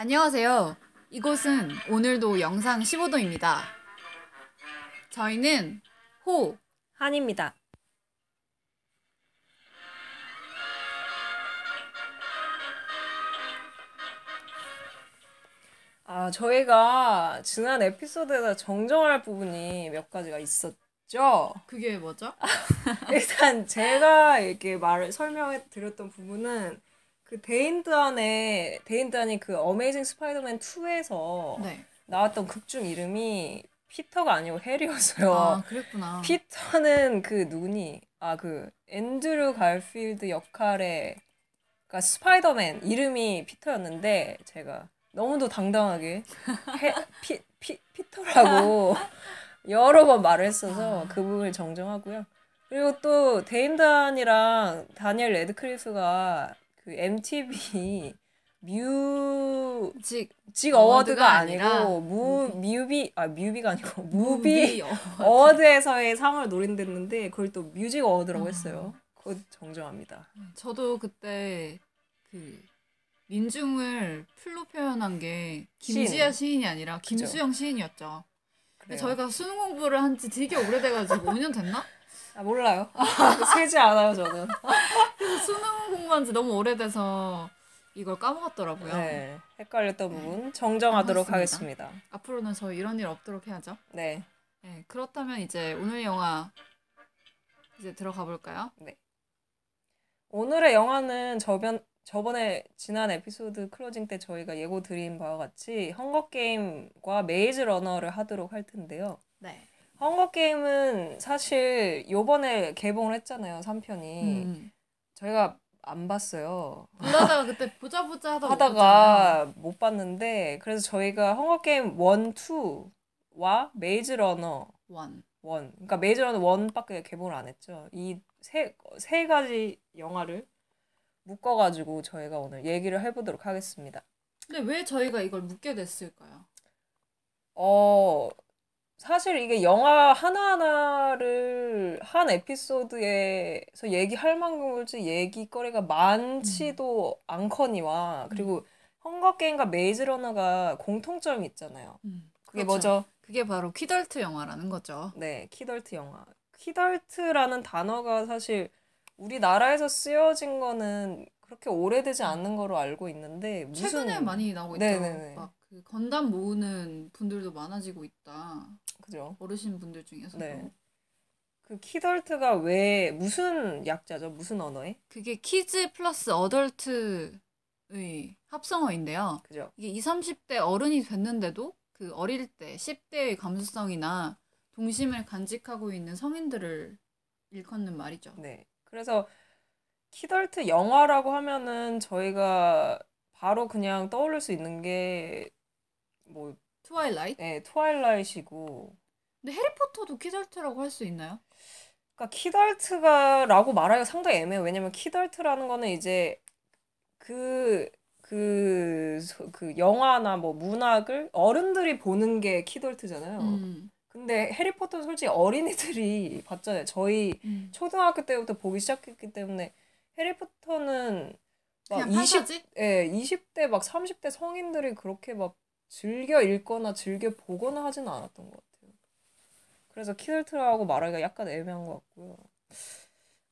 안녕하세요. 이곳은 오늘도 영상 15도입니다. 저희는 호, 한입니다. 아, 저희가 지난 에피소드에서 정정할 부분이 몇 가지가 있었죠. 그게 뭐죠? 일단 제가 이렇게 말을 설명해 드렸던 부분은 그 데인 드한의 데인 드한이 그 어메이징 스파이더맨 2에서 네. 나왔던 극중 이름이 피터가 아니고 해리였어요. 아, 그랬구나. 피터는 그 누구니? 아, 그 앤드류 가필드 역할의 그러니까 스파이더맨 이름이 피터였는데 제가 너무도 당당하게 해, 피, 피, 피터라고 여러 번 말을 했어서 그 부분을 정정하고요. 그리고 또 데인 드한이랑 다니엘 래드클리프가 그 MTV music 직 award가 아니고 무 뮤비 아 뮤비가 아니고 movie 어. award에서의 상을 노린댔는데 그걸 또 music award라고 아. 했어요. 그거 정정합니다. 저도 그때 그 민중을 풀로 표현한 게 시인. 김지하 시인 이 아니라 김수영 시인이었죠. 근데 그래요. 저희가 수능 공부를 한 지 되게 오래돼가지고 5년 됐나? 아 몰라요. 세지 않아요 저는. 그래서 수능 공부한 지 너무 오래돼서 이걸 까먹었더라고요. 네, 헷갈렸던 부분 정정하도록 알겠습니다. 하겠습니다. 앞으로는 저희 이런 일 없도록 해야죠. 네, 네, 그렇다면 이제 오늘 영화 이제 들어가 볼까요? 오늘의 영화는 저번 저번에 지난 에피소드 closing 때 저희가 예고 드린 바와 같이 헝거 게임과 메이즈 러너를 하도록 할 텐데요. 네. 헝거 게임은 사실 요번에 개봉을 했잖아요, 3편이. 음. 저희가 안 봤어요. 보다가 그때 보자 보자 하다가 못 봤잖아요. 하다가 못 봤는데 그래서 저희가 헝거 게임 1, 2와 메이즈 러너 one. 1. 그러니까 메이즈 러너 1밖에 개봉을 안 했죠. 이 세 세 가지 영화를 묶어 가지고 저희가 오늘 얘기를 해 보도록 하겠습니다. 근데 왜 저희가 이걸 묶게 됐을까요? 어 사실 이게 영화 하나하나를 한 에피소드에서 얘기할 만큼 그렇지 얘기거리가 많지도 않거니와 그리고 헝거 게임과 메이즈 러너가 공통점이 있잖아요. 음. 그게 그렇죠. 뭐죠? 그게 바로 키덜트 영화라는 거죠. 네, 키덜트 영화. 키덜트라는 단어가 사실 우리나라에서 쓰여진 거는 그렇게 오래되지 않는 거로 알고 있는데 무슨 최근에 많이 나오고 있죠. 네네네. 막 그 건담 모으는 분들도 많아지고 있다. 그죠? 어르신 분들 중에서도. 네. 그 키덜트가 왜 무슨 약자죠? 무슨 언어에? 그게 kids plus adult의 합성어인데요. 그죠? 이게 20, 30대 어른이 됐는데도 그 어릴 때 10대의 감수성이나 동심을 간직하고 있는 성인들을 일컫는 말이죠. 네. 그래서 키덜트 영화라고 하면은 저희가 바로 그냥 떠올릴 수 있는 게 뭐, 트와일라잇? 네, 트와일라잇이고 근데 해리포터도 키덜트라고 할 수 있나요? 그러니까 키덜트가라고 말하기가 상당히 애매해요. 왜냐면 키덜트라는 거는 이제 그, 그, 소- 그 영화나 뭐 문학을 어른들이 보는 게 키덜트잖아요. 음. 근데 해리포터는 솔직히 어린이들이 봤잖아요. 저희 음. 초등학교 때부터 보기 시작했기 때문에 해리포터는 막 그냥 20, 판타지? 예, 20대 막 30대 성인들이 그렇게 막 즐겨 읽거나 즐겨 보거나 하지는 않았던 것 같아요. 그래서 키덜트라고 말하기가 약간 애매한 것 같고요.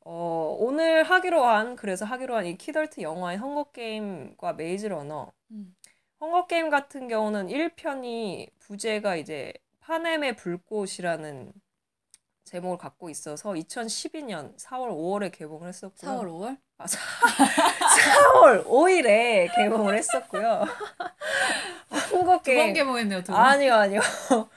어, 오늘 하기로 한, 그래서 하기로 한 이 키덜트 영화의 헝거 게임과 메이즈 러너. 음. 헝거 게임 같은 경우는 1편이 부제가 이제 파넴의 불꽃이라는 제목을 갖고 있어서 2012년 4월 5월에 개봉을 했었고요. 4월, 5월? 아, 4 월 5일에 개봉을 했었고요. 한국 두 번 게임 개봉했네요, 두 번. 아니요 아니요.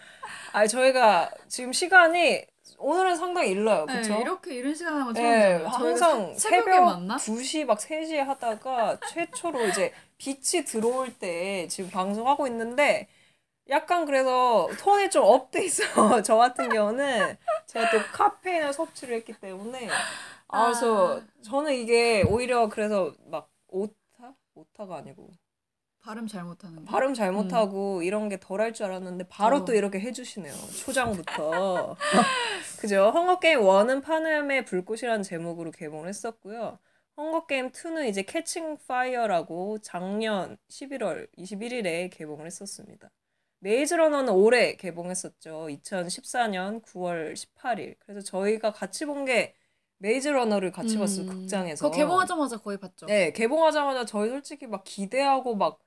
아 저희가 지금 시간이 오늘은 상당히 일러요, 네, 그렇죠? 이렇게 이런 시간 네, 처음이에요. 항상 새- 새벽에 새벽 만나? 2시 막 3시에 하다가 최초로 이제 빛이 들어올 때 지금 방송하고 있는데 약간 그래서 톤이 좀 up돼 있어. 저 같은 경우는 제가 또 카페인을 섭취를 했기 때문에 아, 그래서 저는 이게 오히려 그래서 막 오타? 오타가 아니고 발음 잘못하는 거. 발음 잘못하고 이런 게 덜 할 줄 알았는데 바로 어. 또 이렇게 해주시네요. 초장부터. 그죠? 헝거 게임 1은 파넴의 불꽃이라는 제목으로 개봉을 했었고요. 헝거 게임 2는 이제 캣칭 파이어라고 작년 11월 21일에 개봉을 했었습니다. 메이즈 러너는 올해 개봉했었죠. 2014년 9월 18일. 그래서 저희가 같이 본게 메이즈 러너를 같이 봤어요. 극장에서. 음. 그거 개봉하자마자 거의 봤죠. 네, 개봉하자마자 저희 솔직히 막 기대하고 막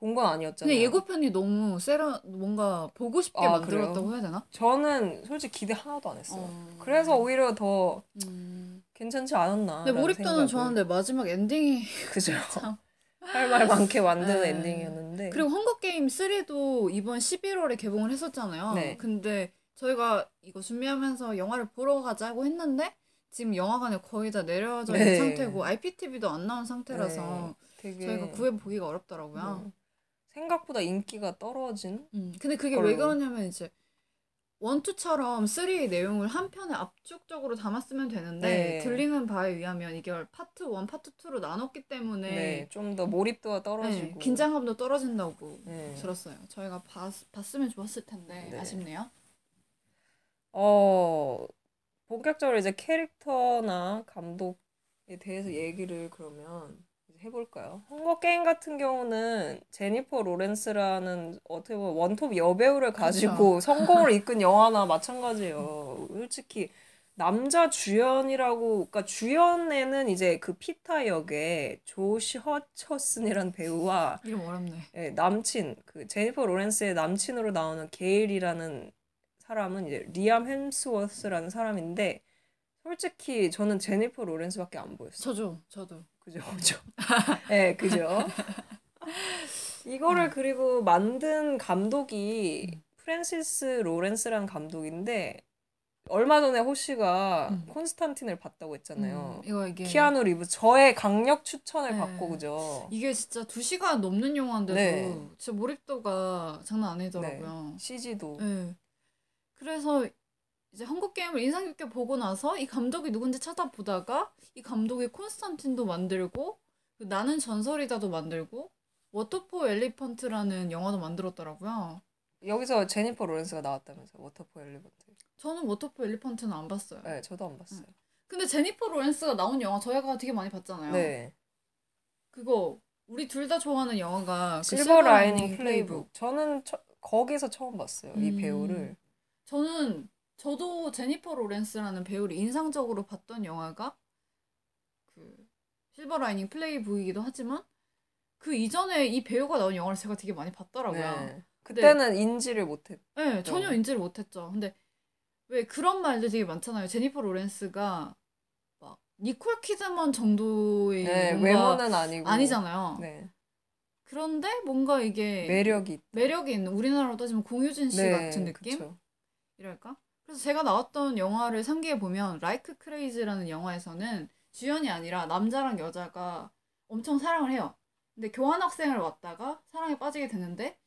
본 건 아니었잖아요. 근데 예고편이 너무 세라 뭔가 보고 싶게 아, 만들었다고 그래요? 해야 되나? 저는 솔직히 기대 하나도 안 했어요. 어. 그래서 오히려 더 음. 괜찮지 않았나. 근데 몰입도는 좋았는데 마지막 엔딩이 그죠. 참. 할말 많게 만드는 네. 엔딩이었는데. 그리고 헝거 게임 3도 이번 11월에 개봉을 했었잖아요. 네. 근데 저희가 이거 준비하면서 영화를 보러 가자고 했는데 지금 영화관에 거의 다 내려져 있는 네. 상태고 IPTV도 안 나온 상태라서 네, 되게 저희가 구해 보기가 어렵더라고요. 네. 생각보다 인기가 떨어진. 음, 근데 그게 걸로. 왜 그러냐면 이제 one two처럼 3의 내용을 한 편에 압축적으로 담았으면 되는데 네. 들리는 바에 의하면 이걸 파트 1, 파트 2로 나눴기 때문에 네, 좀 더 몰입도가 네, 떨어지고. 긴장감도 떨어진다고 네. 들었어요. 저희가 봤, 봤으면 좋았을 텐데 네. 아쉽네요. 어, 본격적으로 이제 캐릭터나 감독에 대해서 얘기를 그러면 해볼까요? 헝거 게임 같은 경우는 제니퍼 로렌스라는 어떻게 보면 원톱 여배우를 가지고 성공을 이끈 영화나 마찬가지예요. 솔직히 남자 주연이라고, 그러니까 주연에는 이제 그 피타 역의 조시 허처슨이라는 배우와 이름 어렵네. 예, 남친 그 제니퍼 로렌스의 남친으로 나오는 게일이라는 사람은 이제 리암 햄스워스라는 사람인데 솔직히 저는 제니퍼 로렌스밖에 안 보였어요. 저죠, 저도. 그죠, 그죠. 예, 그죠. 이거를 그리고 만든 감독이 프랜시스 로렌스라는 감독인데 얼마 전에 호시가 음. 콘스탄틴을 봤다고 했잖아요. 음, 이거 이게 키아누 리브스 저의 강력 추천을 네. 받고 그죠. 이게 진짜 2시간 넘는 영화인데도 네. 진짜 몰입도가 장난 아니더라고요. CG도 네. 그래서 이제 헝거 게임을 인상 깊게 보고 나서 이 감독이 누군지 찾아보다가 이 감독이 콘스탄틴도 만들고 그 나는 전설이다도 만들고 워터 포 엘리펀트라는 영화도 만들었더라고요. 여기서 제니퍼 로렌스가 나왔다면서 워터 포 엘리펀트. 저는 워터 포 엘리펀트는 안 봤어요. 네, 저도 안 봤어요. 근데 제니퍼 로렌스가 나온 영화 저희가 되게 많이 봤잖아요. 네, 그거 우리 둘 다 좋아하는 영화가 그 실버 라이닝 플레이북. 저는 처, 거기서 처음 봤어요. 이 음. 배우를. 저는 저도 제니퍼 로렌스라는 배우를 인상적으로 봤던 영화가 그 실버 라이닝 플레이북이기도 하지만 그 이전에 이 배우가 나온 영화를 제가 되게 많이 봤더라고요. 네. 그때는 인지를 못했. 네, 전혀 인지를 못했죠. 근데 왜 그런 말들 되게 많잖아요. 제니퍼 로렌스가 막 니콜 키드만 정도의 네, 외모는 아니고. 아니잖아요. 네, 그런데 뭔가 이게 매력이. 있- 매력이 있는 우리나라로 따지면 공효진 씨 네, 같은 느낌? 그쵸. 이랄까? 그래서 제가 나왔던 영화를 상기해 보면 라이크 크레이즈라는 영화에서는 주연이 아니라 남자랑 여자가 엄청 사랑을 해요. 근데 교환학생을 왔다가 사랑에 빠지게 되는데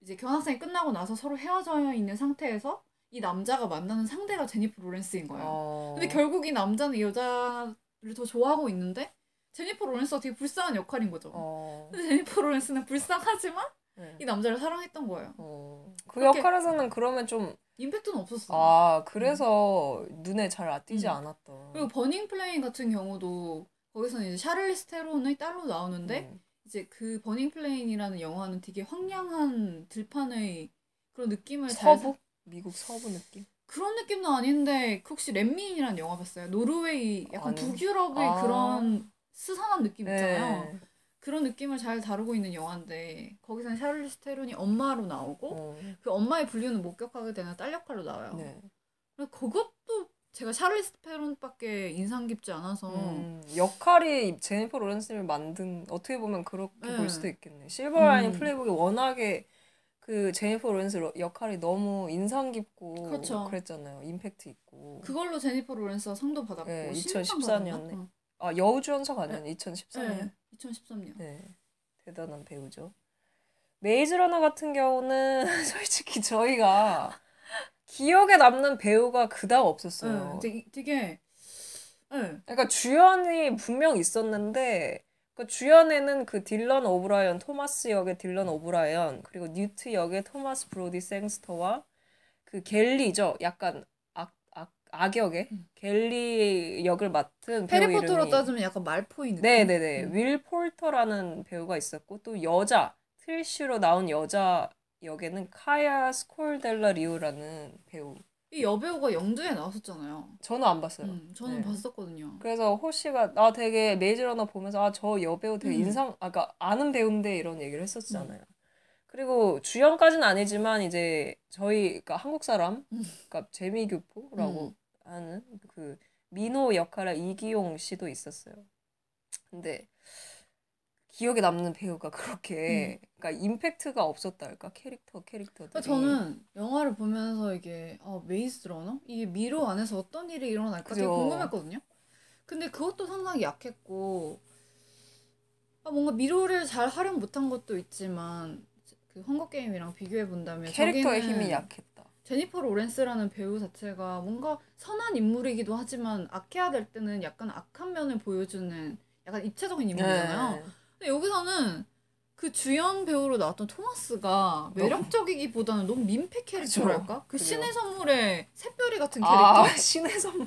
이제 교환학생이 끝나고 나서 서로 헤어져 있는 상태에서 이 남자가 만나는 상대가 제니퍼 로렌스인 거예요. 어... 근데 결국 이 남자는 이 여자를 더 좋아하고 있는데 제니퍼 로렌스가 되게 불쌍한 역할인 거죠. 어... 근데 제니퍼 로렌스는 불쌍하지만 네. 이 남자를 사랑했던 거예요. 어... 그 역할에서는 그러면 좀 임팩트는 없었어요. 아, 그래서 눈에 잘 띄지 음. 않았던. 그리고 버닝 플레인 같은 경우도 거기서는 이제 샤를리스 테론이 따로 나오는데 음. 이제 그 버닝 플레인이라는 영화는 되게 황량한 들판의 그런 느낌을 잘 서부? 미국 서부 느낌? 그런 느낌도 아닌데 그 혹시 렛미인이라는 영화 봤어요? 노르웨이 약간 아니요. 북유럽의 아. 그런 스산한 느낌 있잖아요. 네. 그런 느낌을 잘 다루고 있는 영화인데 거기서는 샤를리스 테론이 엄마로 나오고 어, 그 엄마의 불륜을 목격하게 되는 딸 역할로 나와요. 네. 그것도 제가 샤를리스 테론밖에 인상 깊지 않아서 음, 역할이 제니퍼 로렌스를 만든 어떻게 보면 그렇게 네. 볼 수도 있겠네. 실버 라이닝 음. 플레이북이 워낙에 그 제니퍼 로렌스 로- 역할이 너무 인상 깊고 그렇죠. 그랬잖아요. 임팩트 있고. 그걸로 제니퍼 로렌스가 상도 받았고 네, 신인상 2014 받았나? 년에. 어. 아 여우주연상 아니었나? 2014년. 네, 2013년. 네. 대단한 배우죠. 메이즈 러너 같은 경우는 솔직히 저희가 기억에 남는 배우가 그닥 없었어요. 네, 되게, 되게 네. 그러니까 주연이 분명 있었는데 그 주연에는 그 딜런 오브라이언 토마스 역의 딜런 오브라이언 그리고 뉴트 역의 토마스 브로디 생스터와 그 갤리죠. 약간 악, 악 악역의 음. 갤리 역을 맡은 이름이 따지면 약간 말포이 느낌. 네네네 음. 윌 폴터라는 배우가 있었고 또 여자 트리쉬로 나온 여자 역에는 카야 스콜델라 리오라는 배우 이 여배우가 영드에 나왔었잖아요. 저는 안 봤어요. 음, 저는 네. 봤었거든요. 그래서 호 씨가 나 되게 메이즈러너 보면서 아 저 여배우 되게 음. 인상 아까 아는 배우인데 이런 얘기를 했었잖아요. 그리고 주연까지는 아니지만 이제 저희 그러니까 한국 사람 음. 그러니까 재미교포라고 음. 하는 그 민호 역할의 이기홍 씨도 있었어요. 근데 기억에 남는 배우가 그렇게 그러니까 임팩트가 없었다 할까 캐릭터 캐릭터들이 그러니까 저는 영화를 보면서 이게 아, 메이즈 러너? 이게 미로 안에서 어떤 일이 일어날까 되게. 궁금했거든요. 근데 그것도 상당히 약했고 아, 뭔가 미로를 잘 활용 못한 것도 있지만 그 헝거 게임이랑 비교해 본다면 캐릭터의 저기는 힘이 약했다. 제니퍼 로렌스라는 배우 자체가 뭔가 선한 인물이기도 하지만 악해야 될 때는 약간 악한 면을 보여주는 약간 입체적인 인물이잖아요. 네. 근데 여기서는 그 주연 배우로 나왔던 토마스가 매력적이기보다는 너무 민폐 캐릭터랄까? 그 그죠. 신의 선물의 샛별이 같은 캐릭터? 아 신의 선물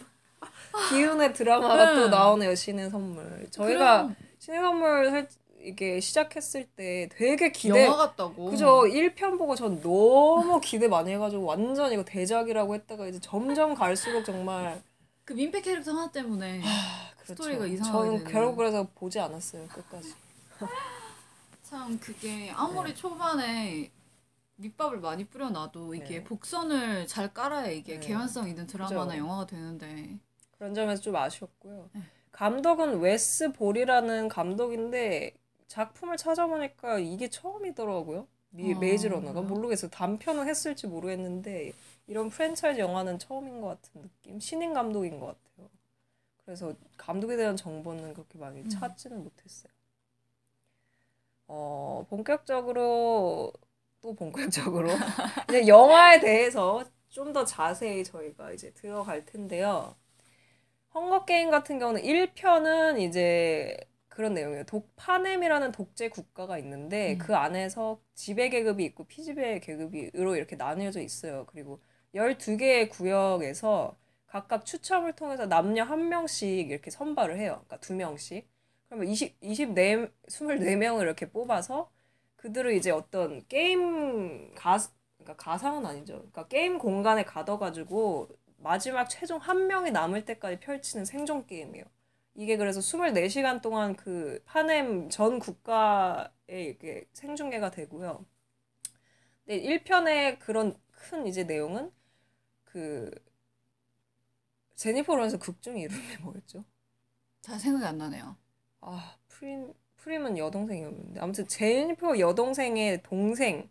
기운의 드라마가 네. 또 나오네요 신의 선물 저희가 그런 신의 선물 살 이게 시작했을 때 되게 기대 영화 같다고. 그죠 1편 보고 전 너무 기대 많이 해 가지고 완전 이거 대작이라고 했다가 이제 점점 갈수록 정말 그 민폐 캐릭터 하나 때문에 그렇죠. 스토리가 이상하게 저는 되는. 결국 그래서 보지 않았어요 끝까지 참 그게 아무리 네. 초반에 밑밥을 많이 뿌려놔도 이게 네. 복선을 잘 깔아야 이게 네. 개연성 있는 드라마나 그죠. 영화가 되는데 그런 점에서 좀 아쉬웠고요 네. 감독은 웨스 볼이라는 감독인데 작품을 찾아보니까 이게 처음이더라고요. 미, 어, 메이즈 러너가? 모르겠어요. 단편은 했을지 모르겠는데 이런 프랜차이즈 영화는 처음인 것 같은 느낌? 신인 감독인 것 같아요. 그래서 감독에 대한 정보는 그렇게 많이 음. 찾지는 못했어요. 어 본격적으로 또 본격적으로? 이제 영화에 대해서 좀 더 자세히 저희가 이제 들어갈 텐데요. 헝거 게임 같은 경우는 1편은 이제 그런 내용이에요. 독 파넴이라는 독재 국가가 있는데 음. 그 안에서 지배 계급이 있고 피지배 계급이로 이렇게 나뉘어져 있어요. 그리고 12개의 구역에서 각각 추첨을 통해서 남녀 한 명씩 이렇게 선발을 해요. 그러니까 두 명씩. 그러면 20, 24, 24명을 이렇게 뽑아서 그들을 이제 어떤 게임 가, 그러니까 가상은 아니죠. 그러니까 게임 공간에 가둬 가지고 마지막 최종 한 명이 남을 때까지 펼치는 생존 게임이에요. 이게 그래서 24시간 동안 그 파넴 전 국가에 이렇게 생중계가 되고요. 근데 1편의 그런 큰 이제 내용은 그 제니퍼 로렌스 극중 이름이 뭐였죠? 잘 생각이 안 나네요. 아, 프림, 프림은 여동생이었는데. 아무튼 제니퍼 여동생의 동생이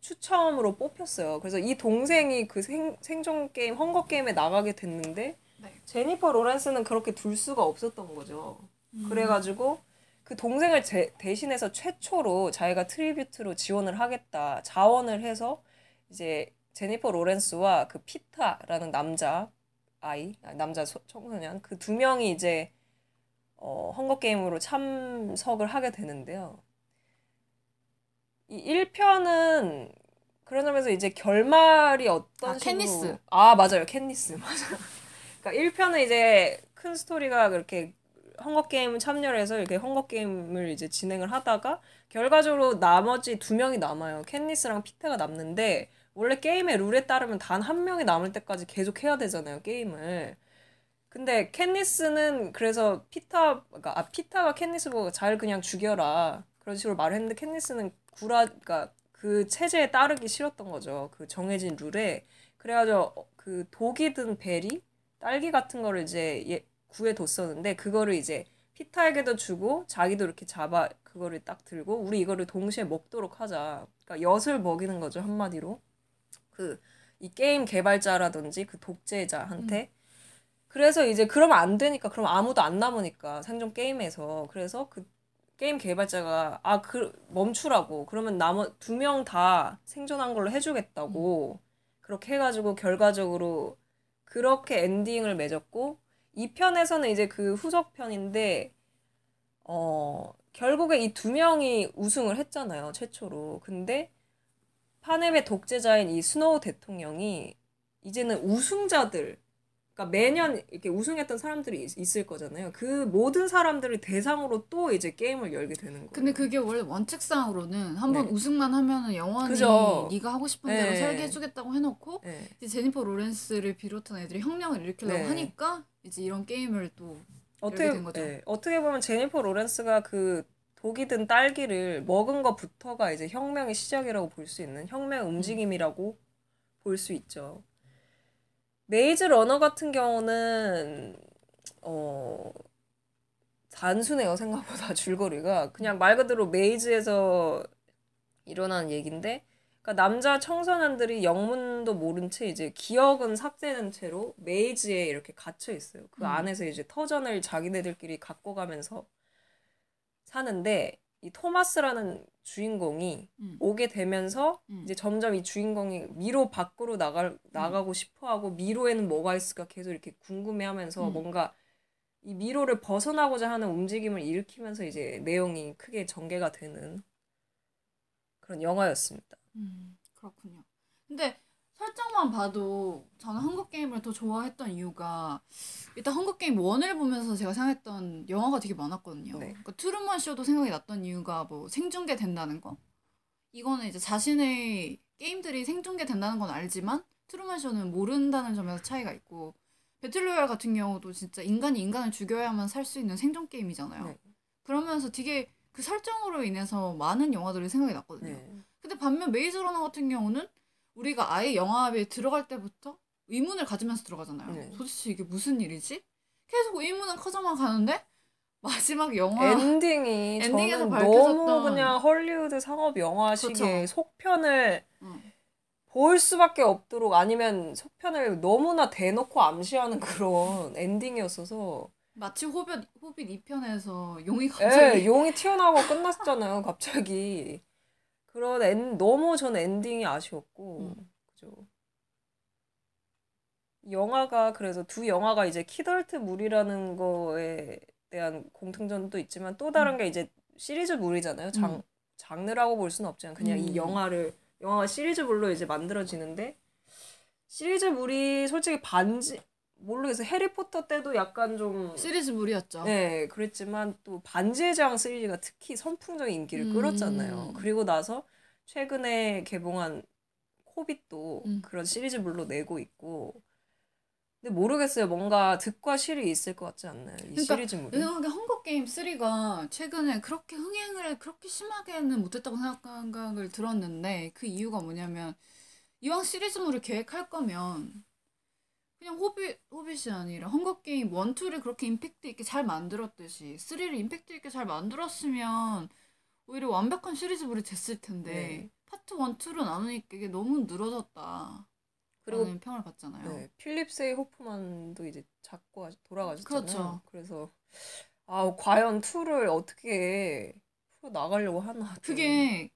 추첨으로 뽑혔어요. 그래서 이 동생이 그 생, 생존 게임, 헝거 게임에 나가게 됐는데, 네. 제니퍼 로렌스는 그렇게 둘 수가 없었던 거죠. 음. 그래가지고 그 동생을 제, 대신해서 최초로 자기가 tribute로 지원을 하겠다 자원을 해서 이제 제니퍼 로렌스와 그 피타라는 남자 아이 남자 소- 청소년 그 두 명이 이제 어, 헝거 게임으로 참석을 하게 되는데요. 이 1편은 그런 점에서 이제 결말이 어떤 아, 식으로 캣니스. 아 맞아요 캣니스 맞아요. 그러니까 1편은 이제 큰 스토리가 그렇게 헝거 게임 참여를 해서 이렇게 헝거 게임을 이제 진행을 하다가 결과적으로 나머지 두 명이 남아요. 캣니스랑 피타가 남는데 원래 게임의 룰에 따르면 단 한 명이 남을 때까지 계속 해야 되잖아요, 게임을. 근데 캣니스는 그래서 피타 그러니까 아 피타가 캣니스 보고 잘 그냥 죽여라. 그런 식으로 말을 했는데 캣니스는 구라 그러니까 그 체제에 따르기 싫었던 거죠. 그 정해진 룰에. 그래가지고 그 독이 든 berry 딸기 같은 거를 이제 예, 구해뒀었는데 그거를 이제 피타에게도 주고 자기도 이렇게 잡아 그거를 딱 들고 우리 이거를 동시에 먹도록 하자. 그러니까 엿을 먹이는 거죠 한마디로. 그 이 게임 개발자라든지 그 독재자한테. 그래서 이제 그러면 안 되니까 그럼 아무도 안 남으니까 생존 게임에서 그래서 그 게임 개발자가 아 그 멈추라고 그러면 남은 두 명 다 생존한 걸로 해주겠다고 그렇게 해가지고 결과적으로 그렇게 엔딩을 맺었고 2편에서는 이제 그 후속 편인데 어 결국에 이 두 명이 우승을 했잖아요 최초로. 근데 파넴의 독재자인 이 스노우 대통령이 이제는 우승자들 그러니까 매년 이렇게 우승했던 사람들이 있, 있을 거잖아요. 그 모든 사람들을 대상으로 또 이제 게임을 열게 되는 거예요. 근데 그게 원래 원칙상으로는 한번 네. 우승만 하면은 영원히 그죠. 네가 하고 싶은 대로 네. 살게 해주겠다고 해놓고 네. 이제 제니퍼 로렌스를 비롯한 애들이 혁명을 일으키려고 네. 하니까 이제 이런 게임을 또 어떻게 열게 된 거죠. 예, 어떻게 보면 제니퍼 로렌스가 그 독이 든 딸기를 먹은 것부터가 이제 혁명의 시작이라고 볼 수 있는 혁명 움직임이라고 볼수 있죠. 메이즈 러너 같은 경우는 어 단순해요 생각보다 줄거리가 그냥 말 그대로 maze에서 일어나는 얘긴데 그러니까 남자 청소년들이 영문도 모른 채 이제 기억은 삭제된 채로 maze에 이렇게 갇혀 있어요. 그 음. 안에서 이제 터전을 자기네들끼리 갖고 가면서 사는데 이 토마스라는 주인공이 음. 오게 되면서 음. 이제 점점 이 주인공이 미로 밖으로 나갈 나가고 싶어하고 미로에는 뭐가 있을까 계속 이렇게 궁금해하면서 음. 뭔가 이 미로를 벗어나고자 하는 움직임을 일으키면서 이제 내용이 크게 전개가 되는 그런 영화였습니다. 음, 그렇군요. 근데 설정만 봐도 저는 한국 게임을 더 좋아했던 이유가 일단 헝거 게임 1을 보면서 제가 생각했던 영화가 되게 많았거든요. 네. 그러니까 트루먼 쇼도 생각이 났던 이유가 뭐 생중계 된다는 거. 이거는 이제 자신의 게임들이 생중계 된다는 건 알지만 트루먼 쇼는 모른다는 점에서 차이가 있고 배틀로얄 같은 경우도 진짜 인간이 인간을 죽여야만 살 수 있는 생존 게임이잖아요. 네. 그러면서 되게 그 설정으로 인해서 많은 영화들이 생각이 났거든요. 네. 근데 반면 메이즈 러너 같은 경우는 우리가 아예 영화에 들어갈 때부터 의문을 가지면서 들어가잖아요. 네. 도대체 이게 무슨 일이지? 계속 의문은 커져만 가는데 마지막 영화 엔딩이 엔딩에서 저는 밝혀졌던- 너무 그냥 헐리우드 상업 영화식의. 속편을 응. 볼 수밖에 없도록 아니면 속편을 너무나 대놓고 암시하는 그런 엔딩이었어서 마치 호빗 호빗 2편에서 용이 예, 갑자기 용이 튀어나오고 끝났잖아요 갑자기 그런 엔, 너무 저는 엔딩이 아쉬웠고 음. 그죠 영화가 그래서 두 영화가 이제 키덜트물이라는 거에 대한 공통점도 있지만 또 다른 게 이제 시리즈물이잖아요 장 음. 장르라고 볼 수는 없지만 그냥 음. 이 영화를 영화가 시리즈물로 이제 만들어지는데 시리즈물이 솔직히 반지 모르겠어요 해리포터 때도 약간 좀 시리즈물이었죠. 네, 그랬지만 또 반지의 제왕 시리즈가 특히 선풍적인 인기를 음. 끌었잖아요. 그리고 나서 최근에 개봉한 코빗도 음. 그런 시리즈물로 내고 있고. 근데 모르겠어요. 뭔가 득과 실이 있을 것 같지 않나요? 이 그러니까 시리즈물이. 내 생각에 헝거 게임 3가 최근에 그렇게 흥행을 그렇게 심하게는 못했다고 생각을 들었는데 그 이유가 뭐냐면 이왕 시리즈물을 계획할 거면 그냥 호빗 호빗이 아니라 헝거 게임 1, 2를 그렇게 임팩트 있게 잘 만들었듯이 3를 임팩트 있게 잘 만들었으면 오히려 완벽한 시리즈물이 됐을 텐데 네. 파트 1, 2로 나누니까 이게 너무 늘어졌다. 그리고 평을 받잖아요. 네, 필립 세이모어 호프만도 이제 작고 돌아가셨잖아요. 그렇죠. 그래서 아, 과연 2를 어떻게 풀어 나가려고 하나. 또. 그게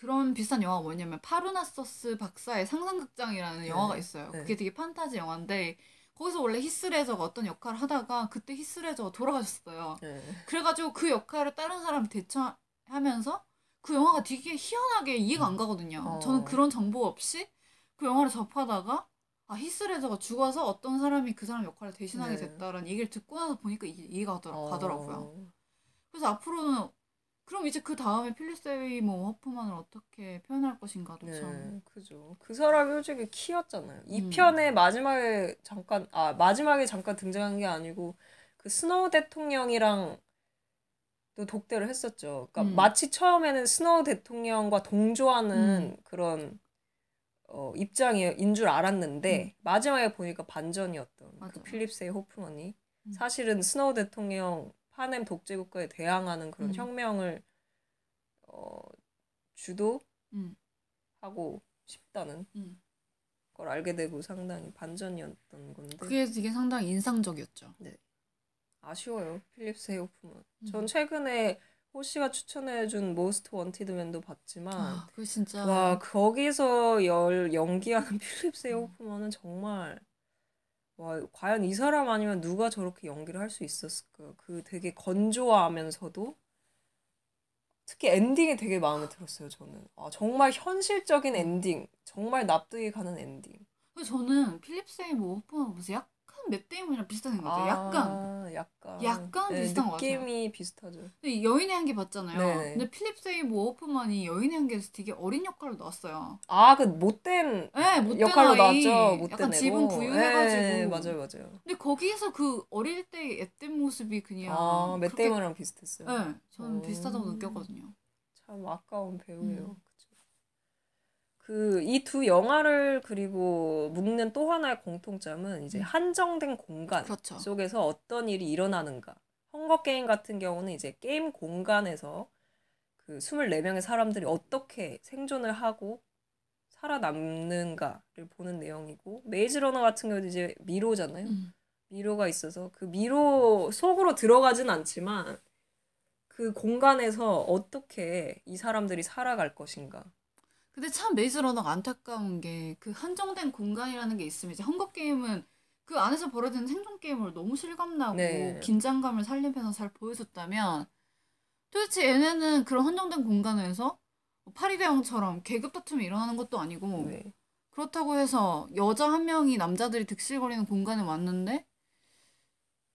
그런 비슷한 영화가 뭐냐면 파르나서스 박사의 상상극장이라는 네, 영화가 있어요. 네. 그게 되게 판타지 영화인데 거기서 원래 히스레저가 어떤 역할을 하다가 그때 히스레저가 돌아가셨어요. 네. 그래가지고 그 역할을 다른 사람이 대체하면서 그 영화가 되게 희한하게 이해가 안 가거든요. 어. 저는 그런 정보 없이 그 영화를 접하다가 아 히스레저가 죽어서 어떤 사람이 그 사람 역할을 대신하게 네. 됐다라는 얘기를 듣고 나서 보니까 이해가 가더라, 어. 가더라고요. 그래서 앞으로는 그럼 이제 그 다음에 필립 세이모어 호프만을 어떻게 표현할 것인가도 네, 참. 그죠. 그 사람이 솔직히 키였잖아요. 이 음. 편의 마지막에 잠깐, 아, 마지막에 잠깐 등장한 게 아니고, 그 스노우 대통령이랑 또 독대를 했었죠. 그러니까 음. 마치 처음에는 스노우 대통령과 동조하는 음. 그런, 어, 입장인 줄 알았는데, 마지막에 보니까 반전이었던 그 맞아요. 필립 세이모어 호프만이 음. 사실은 스노우 대통령 파넴 독재 국가에 대항하는 그런 음. 혁명을, 어, 주도 음. 하고 싶다는 음. 걸 알게 되고 상당히 반전이었던 건데 그게 되게 상당히 인상적이었죠. 아쉬워요 필립 세이모어 호프만 음. 전 최근에 호 씨가 추천해준 모스트 원티드 맨도 봤지만 아, 그 진짜. 와 거기서 열 연기하는 필립 세이모어 호프만은 정말 와 과연 이 사람 아니면 누가 저렇게 연기를 할 수 있었을까? 그 되게 건조하면서도 특히 엔딩이 되게 마음에 들었어요 저는. 아 정말 현실적인 엔딩 정말 납득이 가는 엔딩. 저는 필립 세이모어 호프만 보면서 약간 맷 데이먼이랑 비슷한 것 같아요. 약간. 약간 약간 비슷한 것 같아요. 느낌이 비슷하죠. 근데 여인의 향기 봤잖아요. 네네. 근데 필립 세이모어 호프만이 여인의 향기에서 되게 어린 역할로 나왔어요. 아, 그 못된 네, 못된 역할로 아이. 나왔죠. 못된 약간. 집은 부유해가지고. 네, 맞아요, 맞아요. 근데 거기에서 그 어릴 때의 앳된 모습이 그냥. 아, 맷 데이먼이랑 비슷했어요. 네, 저는 음. 비슷하다고 느꼈거든요. 참 아까운 배우예요. 음. 그 이 두 영화를 그리고 묶는 또 하나의 공통점은 이제 음. 한정된 공간 그렇죠. 속에서 어떤 일이 일어나는가. 헝거 게임 같은 경우는 이제 게임 공간에서 그 24명의 사람들이 어떻게 생존을 하고 살아남는가를 보는 내용이고 메이즈 러너 같은 경우도 이제 미로잖아요. 음. 미로가 있어서 그 미로 속으로 들어가진 않지만 그 공간에서 어떻게 이 사람들이 살아갈 것인가. 근데 참 메이즈 러너가 안타까운 게 그 한정된 공간이라는 게 있으면 이제 헝거 게임은 그 안에서 벌어지는 생존 게임을 너무 실감나고 네. 긴장감을 살리면서 잘 보여줬다면 도대체 얘네는 그런 한정된 공간에서 뭐 파리대왕처럼 계급 다툼이 일어나는 것도 아니고 네. 그렇다고 해서 여자 한 명이 남자들이 득실거리는 공간에 왔는데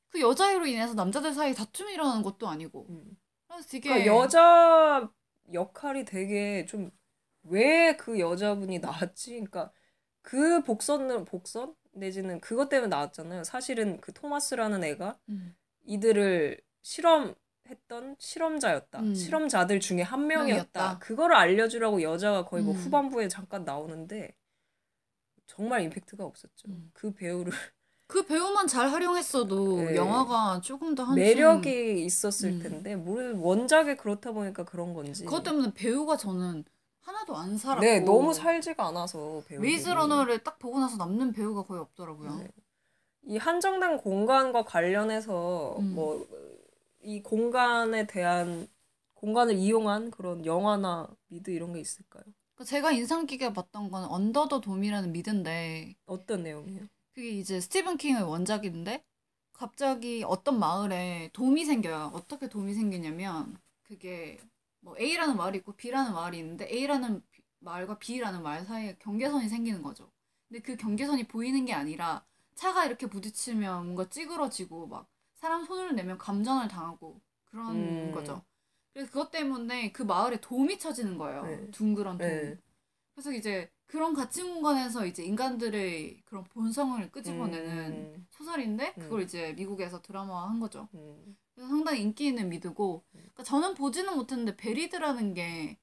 그 여자애로 인해서 남자들 사이에 다툼이 일어나는 것도 아니고 음. 그래서 되게 그러니까 여자 역할이 되게 좀 왜 그 여자분이 나왔지? 그러니까 그 복선은 복선 내지는 그것 때문에 나왔잖아요. 사실은 그 토마스라는 애가 음. 이들을 실험했던 실험자였다. 음. 실험자들 중에 한 명이었다. 명이었다. 그거를 알려주라고 여자가 거의 뭐 음. 후반부에 잠깐 나오는데 정말 임팩트가 없었죠. 음. 그 배우를 그 배우만 잘 활용했어도 네. 영화가 조금 더 한층 매력이 있었을 음. 텐데 뭘 원작에 그렇다 보니까 그런 건지. 그것 때문에 배우가 저는 하나도 안 살았고 네, 너무 살지가 않아서 배우. 메이즈 러너를 딱 보고 나서 남는 배우가 거의 없더라고요. 네. 이 한정된 공간과 관련해서 음. 뭐이 공간에 대한 공간을 이용한 그런 영화나 미드 이런 게 있을까요? 그러니까 제가 인상 깊게 봤던 건 언더 더 돔이라는 미드인데 어떤 내용이에요? 그게 이제 스티븐 킹의 원작인데 갑자기 어떤 마을에 돔이 생겨요. 어떻게 돔이 생기냐면 그게 뭐 A라는 마을이 있고 B라는 마을이 있는데 A라는 비- 마을과 B라는 마을 사이에 경계선이 생기는 거죠. 근데 그 경계선이 보이는 게 아니라 차가 이렇게 부딪히면 뭔가 찌그러지고 막 사람 손을 내면 감전을 당하고 그런 음. 거죠. 그래서 그것 때문에 그 마을에 돔이 쳐지는 거예요. 네. 둥그런 돔. 네. 그래서 이제 그런 가치 공간에서 이제 인간들의 그런 본성을 끄집어내는 음, 소설인데 음. 그걸 이제 미국에서 드라마화 한 거죠. 음. 상당히 인기 있는 미드고, 그러니까 저는 보지는 못했는데 베리드라는 게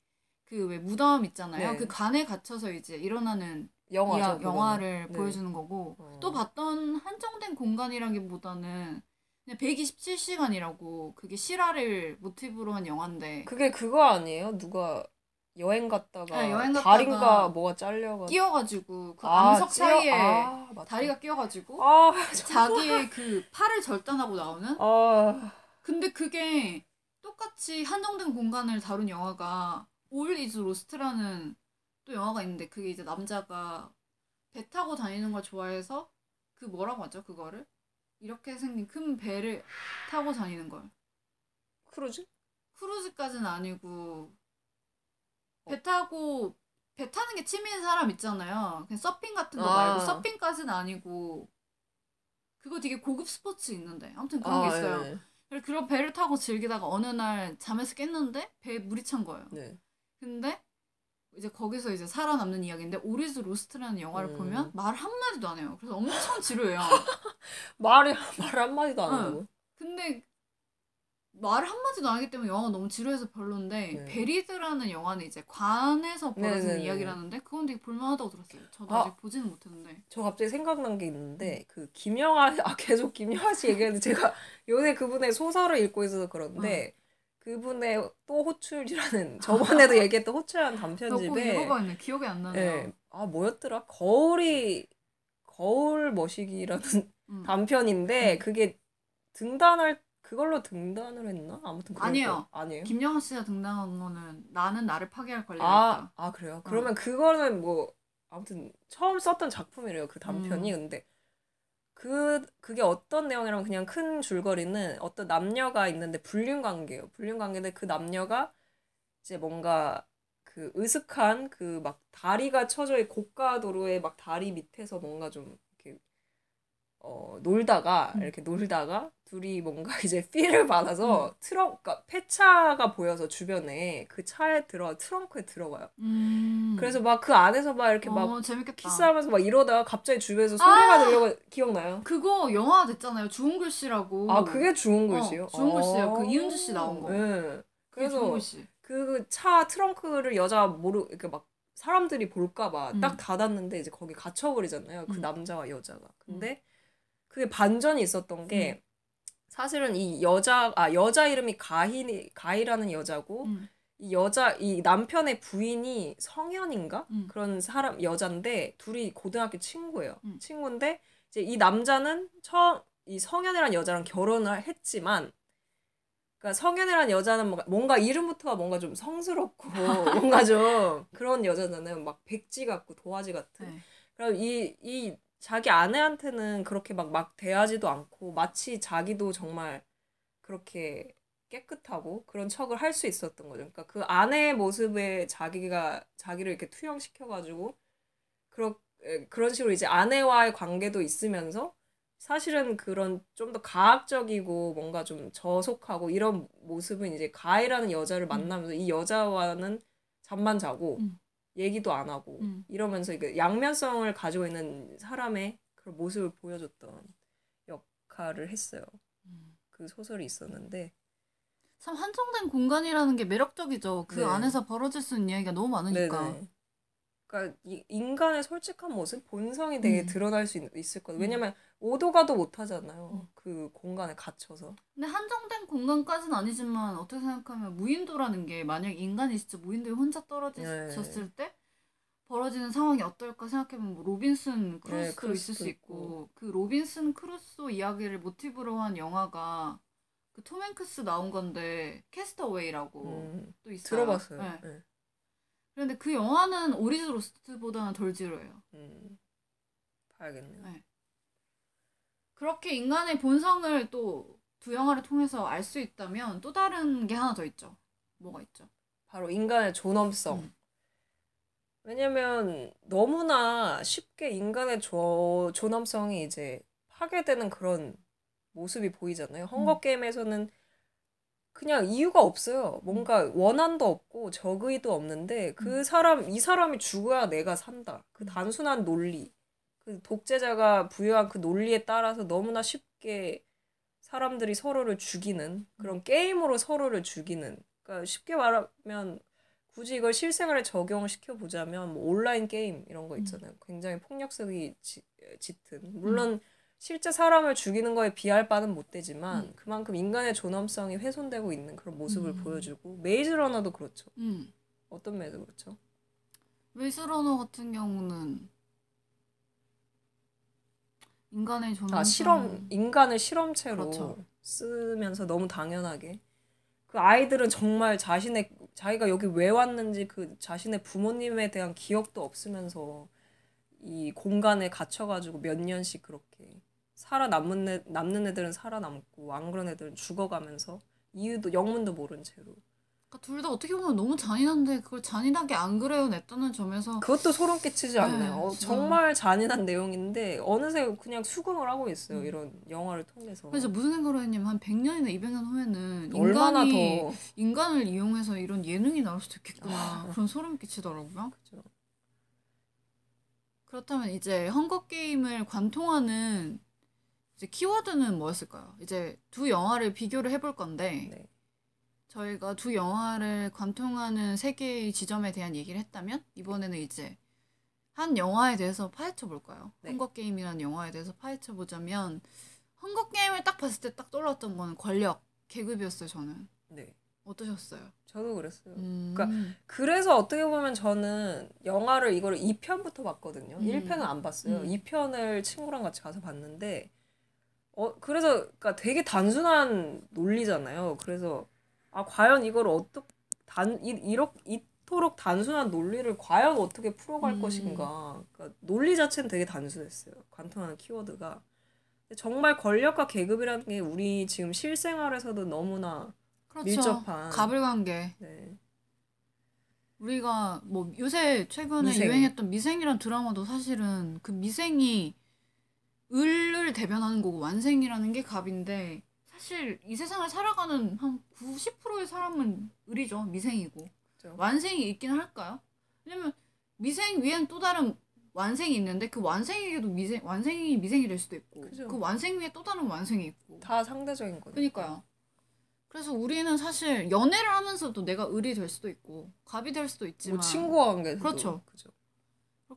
그 왜 무덤 있잖아요. 네. 그 간에 갇혀서 이제 일어나는 그거는. 영화를 네. 보여주는 거고 어. 또 봤던 한정된 공간이라기보다는 그냥 127시간이라고 그게 실화를 모티브로 한 영화인데 그게 그거 아니에요? 누가 여행 갔다가 네, 여행 갔다가 다리인가 뭐가 잘려가. 끼어가지고 그 아, 암석 찌어- 사이에 아. 다리가 끼어가지고 아, 자기의 그 팔을 절단하고 나오는 아, 근데 그게 똑같이 한정된 공간을 다룬 영화가 All is Lost라는 또 영화가 있는데 그게 이제 남자가 배 타고 다니는 걸 좋아해서 그 뭐라고 하죠 그거를 이렇게 생긴 큰 배를 타고 다니는 걸 크루즈? 크루즈까지는 아니고 배 타고 배 타는 게 취미인 사람 있잖아요 그냥 서핑 같은 거 아. 말고 서핑까지는 아니고 그거 되게 고급 스포츠 있는데 아무튼 그런 게 아, 있어요 네. 그런 배를 타고 즐기다가 어느 날 잠에서 깼는데 배에 물이 찬 거예요. 네. 근데 이제 거기서 이제 살아남는 이야기인데 올 이즈 로스트라는 영화를 음. 보면 말 한마디도 안 해요. 그래서 엄청 지루해요. 말이 말 한마디도 안 응. 하고. 근데 말 한마디도 안 하기 때문에 영화가 너무 지루해서 별론데 네. 베리드라는 영화는 이제 관에서 벌어지는 네네네. 이야기라는데 그건 되게 볼만하다고 들었어요. 저도 아. 아. 직 보지는 못했는데. 저 갑자기 생각난 게 있는데 그 김영하 아 계속 김영하 씨 얘기하는데 제가 요새 그분의 소설을 읽고 있어서 그런데 그분의 또 호출이라는 저번에도 얘기했던 호출이라는 저꼭 단편집에 읽어봤는데 기억이 안 나네요. 예. 아 뭐였더라 거울이 거울 머시기라는 음. 단편인데 음. 그게 등단할 그걸로 등단을 했나 아무튼 아니에요. 거- 아니에요 김영하 씨가 등장한 거는 나는 나를 파괴할 권리가 아, 있다. 아 그래요? 그러면 그거는 뭐 아무튼 처음 썼던 작품이래요. 그 음. 단편이 근데 그 그게 어떤 내용이라면 그냥 큰 줄거리는 어떤 남녀가 있는데 불륜 관계예요. 불륜 관계인데 그 남녀가 이제 뭔가 그 으슥한 그 막 다리가 쳐져 있는 고가 도로에 막 다리 밑에서 뭔가 좀 어, 놀다가 음. 이렇게 놀다가 둘이 뭔가 이제 필을 받아서 음. 트렁크 그러니까 폐차가 보여서 주변에 그 차에 들어가 트렁크에 들어가요. 음. 그래서 막 그 안에서 막 이렇게 막 어, 재밌겠다. 키스하면서 막 이러다가 갑자기 주변에서 소리가 아! 들려가 기억나요? 그거 영화 됐잖아요. 좋은 글씨라고. 아 그게 주은 글씨요? 어, 주은 글씨예요. 그 아. 이은주 씨 나온 거. 네. 그래서. 그 차 트렁크를 여자 모르 이렇게 막 사람들이 볼까봐 음. 딱 닫았는데 이제 거기 갇혀버리잖아요. 그 음. 남자와 여자가. 근데 그게 반전이 있었던 게 사실은 이 여자 아 여자 이름이 가희 가희라는 여자고 음. 이 여자 이 남편의 부인이 성현인가 음. 그런 사람 여잔데 둘이 고등학교 친구예요. 음. 친구인데 이제 이 남자는 처음 이 성현이라는 여자랑 결혼을 했지만 그러니까 성현이라는 여자는 뭔가, 뭔가 이름부터가 뭔가 좀 성스럽고 뭔가 좀 그런 여자잖아요. 막 백지 같고 도화지 같은. 네. 그럼 이, 이 자기 아내한테는 그렇게 막, 막 대하지도 않고 마치 자기도 정말 그렇게 깨끗하고 그런 척을 할 수 있었던 거죠. 그러니까 그 아내의 모습에 자기가 자기를 이렇게 투영시켜가지고 그런 그런 식으로 이제 아내와의 관계도 있으면서 사실은 그런 좀 더 가학적이고 뭔가 좀 저속하고 이런 모습은 이제 가이라는 여자를 만나면서 이 여자와는 잠만 자고 음. 얘기도 안 하고 음. 이러면서 이게 양면성을 가지고 있는 사람의 그런 모습을 보여줬던 역할을 했어요. 음. 그 소설이 있었는데 참 한정된 공간이라는 게 매력적이죠. 그 네. 안에서 벌어질 수 있는 이야기가 너무 많으니까. 네네. 그러니까 이 인간의 솔직한 모습, 본성이 되게 음. 드러날 수 있, 있을 거예요. 음. 왜냐면 오도 가도 못 하잖아요. 음. 그 공간에 갇혀서. 근데 한정된 공간까지는 아니지만 어떻게 생각하면 무인도라는 게 만약 인간이 진짜 무인도에 혼자 떨어졌을 네. 때 벌어지는 상황이 어떨까 생각해보면 뭐 로빈슨 크루소도 그럴 있을 수도 수 있고 그 로빈슨 크루소 이야기를 모티브로 한 영화가 그 톰 행크스 나온 건데 캐스트 어웨이라고 음, 또 있어요. 들어봤어요. 네. 네. 그런데 그 영화는 오리지 로스트보다는 덜 지루해요. 음, 봐야겠네요. 네. 그렇게 인간의 본성을 또 두 영화를 통해서 알 수 있다면 또 다른 게 하나 더 있죠. 뭐가 있죠? 바로 인간의 존엄성. 음. 왜냐면 너무나 쉽게 인간의 조, 존엄성이 이제 파괴되는 그런 모습이 보이잖아요. 헝거 게임에서는 그냥 이유가 없어요. 뭔가 원한도 없고 적의도 없는데 그 음. 사람 이 사람이 죽어야 내가 산다. 그 음. 단순한 논리. 그 독재자가 부여한 그 논리에 따라서 너무나 쉽게 사람들이 서로를 죽이는 그런 게임으로 서로를 죽이는. 그러니까 쉽게 말하면 굳이 이걸 실생활에 적용을 시켜 보자면 뭐 온라인 게임 이런 거 있잖아요. 굉장히 폭력성이 지- 짙은. 물론 실제 사람을 죽이는 거에 비할 바는 못 되지만 음. 그만큼 인간의 존엄성이 훼손되고 있는 그런 모습을 음. 보여주고 메이즈 러너도 그렇죠. 음. 어떤 면에서 그렇죠? 메이즈 러너 같은 경우는 인간의 존엄성 아 실험 인간을 실험체로 그렇죠. 쓰면서 너무 당연하게 그 아이들은 정말 자신의 자기가 여기 왜 왔는지 그 자신의 부모님에 대한 기억도 없으면서 이 공간에 갇혀가지고 몇 년씩 그렇게 살아남는 애, 남는 애들은 살아남고 안 그런 애들은 죽어가면서 이유도 영문도 모른 채로 그러니까 둘 다 어떻게 보면 너무 잔인한데 그걸 잔인하게 안 그려냈다는 점에서 그것도 소름 끼치지 않나요? 어, 진짜. 정말 잔인한 내용인데 어느새 그냥 수긍을 하고 있어요 음. 이런 영화를 통해서 그래서 무슨 생각을 했냐면 한 100년이나 200년 후에는 얼마나 인간이 더 인간을 이용해서 이런 예능이 나올 수도 있겠구나 그런 소름 끼치더라고요. 그죠. 그렇다면 이제 헝거 게임을 관통하는 이제 키워드는 뭐였을까요? 이제 두 영화를 비교를 해볼 건데 네. 저희가 두 영화를 관통하는 세 개의 지점에 대한 얘기를 했다면 이번에는 이제 한 영화에 대해서 파헤쳐 볼까요? 네. 헝거 게임이라는 영화에 대해서 파헤쳐 보자면 헝거 게임을 딱 봤을 때 딱 떠올랐던 거는 권력 계급이었어요. 저는 네. 어떠셨어요? 저도 그랬어요. 음, 그래서 어떻게 보면 저는 영화를 이거를 2편부터 봤거든요. 음. 1편은 안 봤어요. 음. 2편을 친구랑 같이 가서 봤는데 어 그래서 그러니까 되게 단순한 논리잖아요. 그래서 아 과연 이걸 어떻게 단 이, 이렇게 이토록 단순한 논리를 과연 어떻게 풀어갈 음. 것인가. 그러니까 논리 자체는 되게 단순했어요. 관통하는 키워드가. 정말 권력과 계급이라는 게 우리 지금 실생활에서도 너무나 그렇죠. 밀접한. 가불관계. 네. 우리가 뭐 요새 최근에 미생. 유행했던 미생이란 드라마도 사실은 그 미생이 을을 대변하는 거고 완생이라는 게 갑인데 사실 이 세상을 살아가는 한 90%의 사람은 을이죠. 미생이고. 그죠. 완생이 있긴 할까요? 왜냐면 미생 위엔 또 다른 완생이 있는데 그 완생에게도 미생 완생이 미생이 될 수도 있고 그죠. 그 완생 위에 또 다른 완생이 있고 다 상대적인 거죠. 그니까요. 그래서 우리는 사실 연애를 하면서도 내가 을이 될 수도 있고 갑이 될 수도 있지만 뭐 친구 관계도 그렇죠. 그죠.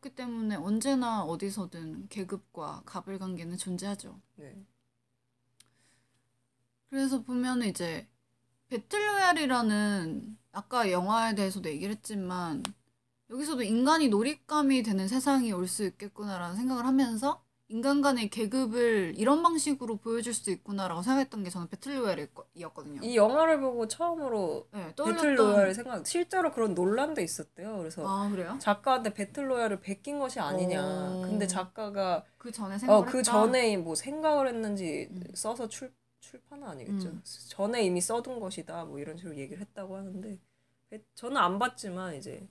그렇기 때문에 언제나 어디서든 계급과 갑을 관계는 존재하죠. 네. 그래서 보면 이제 배틀로얄이라는 아까 영화에 대해서도 얘기를 했지만 여기서도 인간이 놀잇감이 되는 세상이 올 수 있겠구나라는 생각을 하면서 인간 간의 계급을 이런 방식으로 보여줄 수도 있구나라고 생각했던 게 저는 배틀로얄이었거든요. 이 영화를 보고 처음으로 네, 배틀 떠올렸던 로얄 생각 실제로 그런 논란도 있었대요. 그래서 아? 작가한테 배틀 로얄을 베낀 것이 아니냐. 어. 근데 작가가 그 전에 생각을 어 그. 전에 뭐 생각을 했는지 음. 써서 출 출판은 아니겠죠. 음. 전에 이미 써둔 것이다. 뭐 이런 식으로 얘기를 했다고 하는데 배- 저는 안 봤지만 이제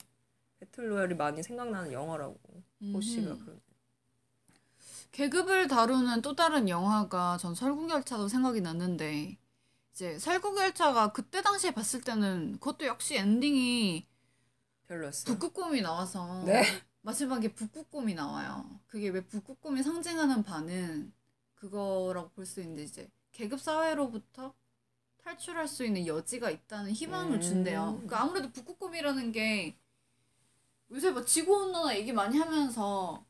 배틀 로얄이 많이 생각나는 영화라고 음흠. 그런. 계급을 다루는 또 다른 영화가 전 설국열차도 생각이 났는데 이제 설국열차가 그때 당시에 봤을 때는 그것도 역시 엔딩이 별로였어요. 북극곰이 나와서 네. 마지막에 북극곰이 나와요. 그게 왜 북극곰이 상징하는 바는 그거라고 볼 수 있는데 이제 계급 사회로부터 탈출할 수 있는 여지가 있다는 희망을 음. 준대요. 그러니까 아무래도 북극곰이라는 게 요새 뭐 지구온난화 얘기 많이 하면서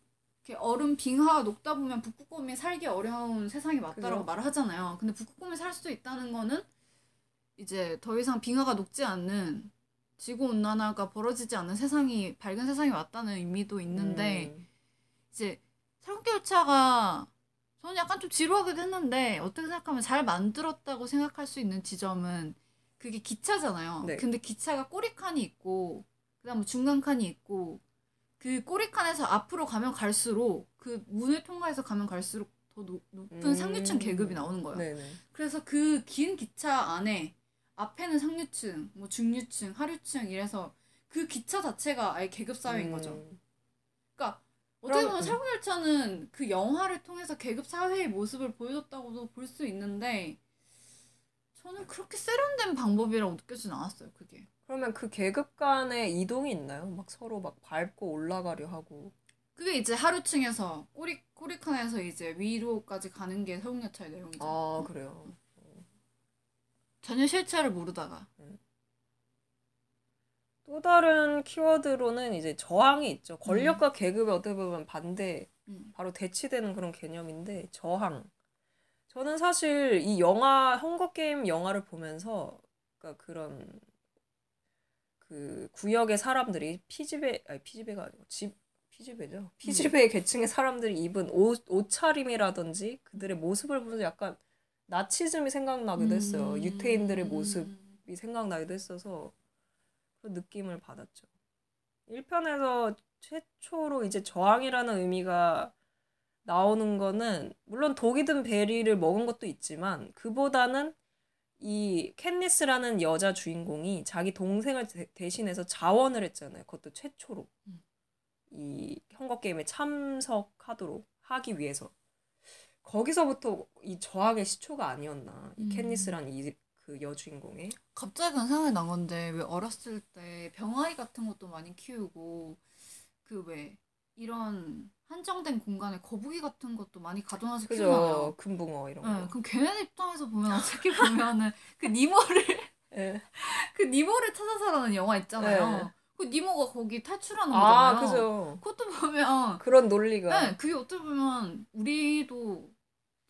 이렇게 얼음 빙하가 녹다 보면 북극곰이 살기 어려운 세상이 맞다라고 그죠. 말을 하잖아요. 근데 북극곰이 살 수도 있다는 거는 이제 더 이상 빙하가 녹지 않는 지구 온난화가 벌어지지 않는 세상이 밝은 세상이 왔다는 의미도 있는데 음. 이제 설국열차가 저는 약간 좀 지루하기도 했는데 어떻게 생각하면 잘 만들었다고 생각할 수 있는 지점은 그게 기차잖아요. 네. 근데 기차가 꼬리칸이 있고 그다음 뭐 중간 칸이 있고 그 꼬리칸에서 앞으로 가면 갈수록 그 문을 통과해서 가면 갈수록 더 높, 은 음. 상류층 계급이 나오는 거예요. 네네. 그래서 그 긴 기차 안에 앞에는 상류층, 뭐 중류층, 하류층 이래서 그 기차 자체가 아예 계급 사회인 거죠. 음. 그러니까 어떻게 보면 설국열차는 그 영화를 통해서 계급 사회의 모습을 보여줬다고도 볼 수 있는데 저는 그렇게 세련된 방법이라고 느껴지진 않았어요. 그게. 그러면 그 계급 간의 이동이 있나요? 막 서로 막 밟고 올라가려 하고. 그게 이제 하류층에서 꼬리 꼬리칸에서 이제 위로까지 가는 게 설국열차의 내용이죠. 아 그래요. 전혀 실체를 모르다가. 또 다른 키워드로는 이제 저항이 있죠. 권력과 계급의 어떻게 보면 반대, 음. 바로 대치되는 그런 개념인데 저항. 저는 사실 이 영화 헝거 게임 영화를 보면서 그러니까 그런 그 구역의 사람들이 피지배 아니 피지배가 아니고 집 피지배죠. 피지배 계층의 사람들이 입은 옷 옷차림이라든지 그들의 모습을 보면서 약간 나치즘이 생각나기도 했어요. 음. 유태인들의 모습이 생각나기도 했어서 그런 느낌을 받았죠. 1편에서 최초로 이제 저항이라는 의미가 나오는 거는 물론 독이 든 베리를 먹은 것도 있지만 그보다는 이 캔니스라는 여자 주인공이 자기 동생을 대- 대신해서 자원을 했잖아요. 그것도 최초로 음. 이 헝거 게임에 참석하도록 하기 위해서 거기서부터 이 저항의 시초가 아니었나 이 음. 캔니스라는 이그 여주인공의 갑자기 그런 생각이 난 건데 왜 어렸을 때 병아리 같은 것도 많이 키우고 그 왜 이런 한정된 공간에 거북이 같은 것도 많이 가둬놔서 키우잖아요. 금붕어 이런 네, 거. 그럼 걔네 입장에서 보면 어떻게 보면은 그 니모를 예. 그 니모를 찾아서라는 영화 있잖아요. 네. 그 니모가 거기 탈출하는 아 거잖아요. 그죠. 그것도 보면 그런 논리가 네, 그게 어떻게 보면 우리도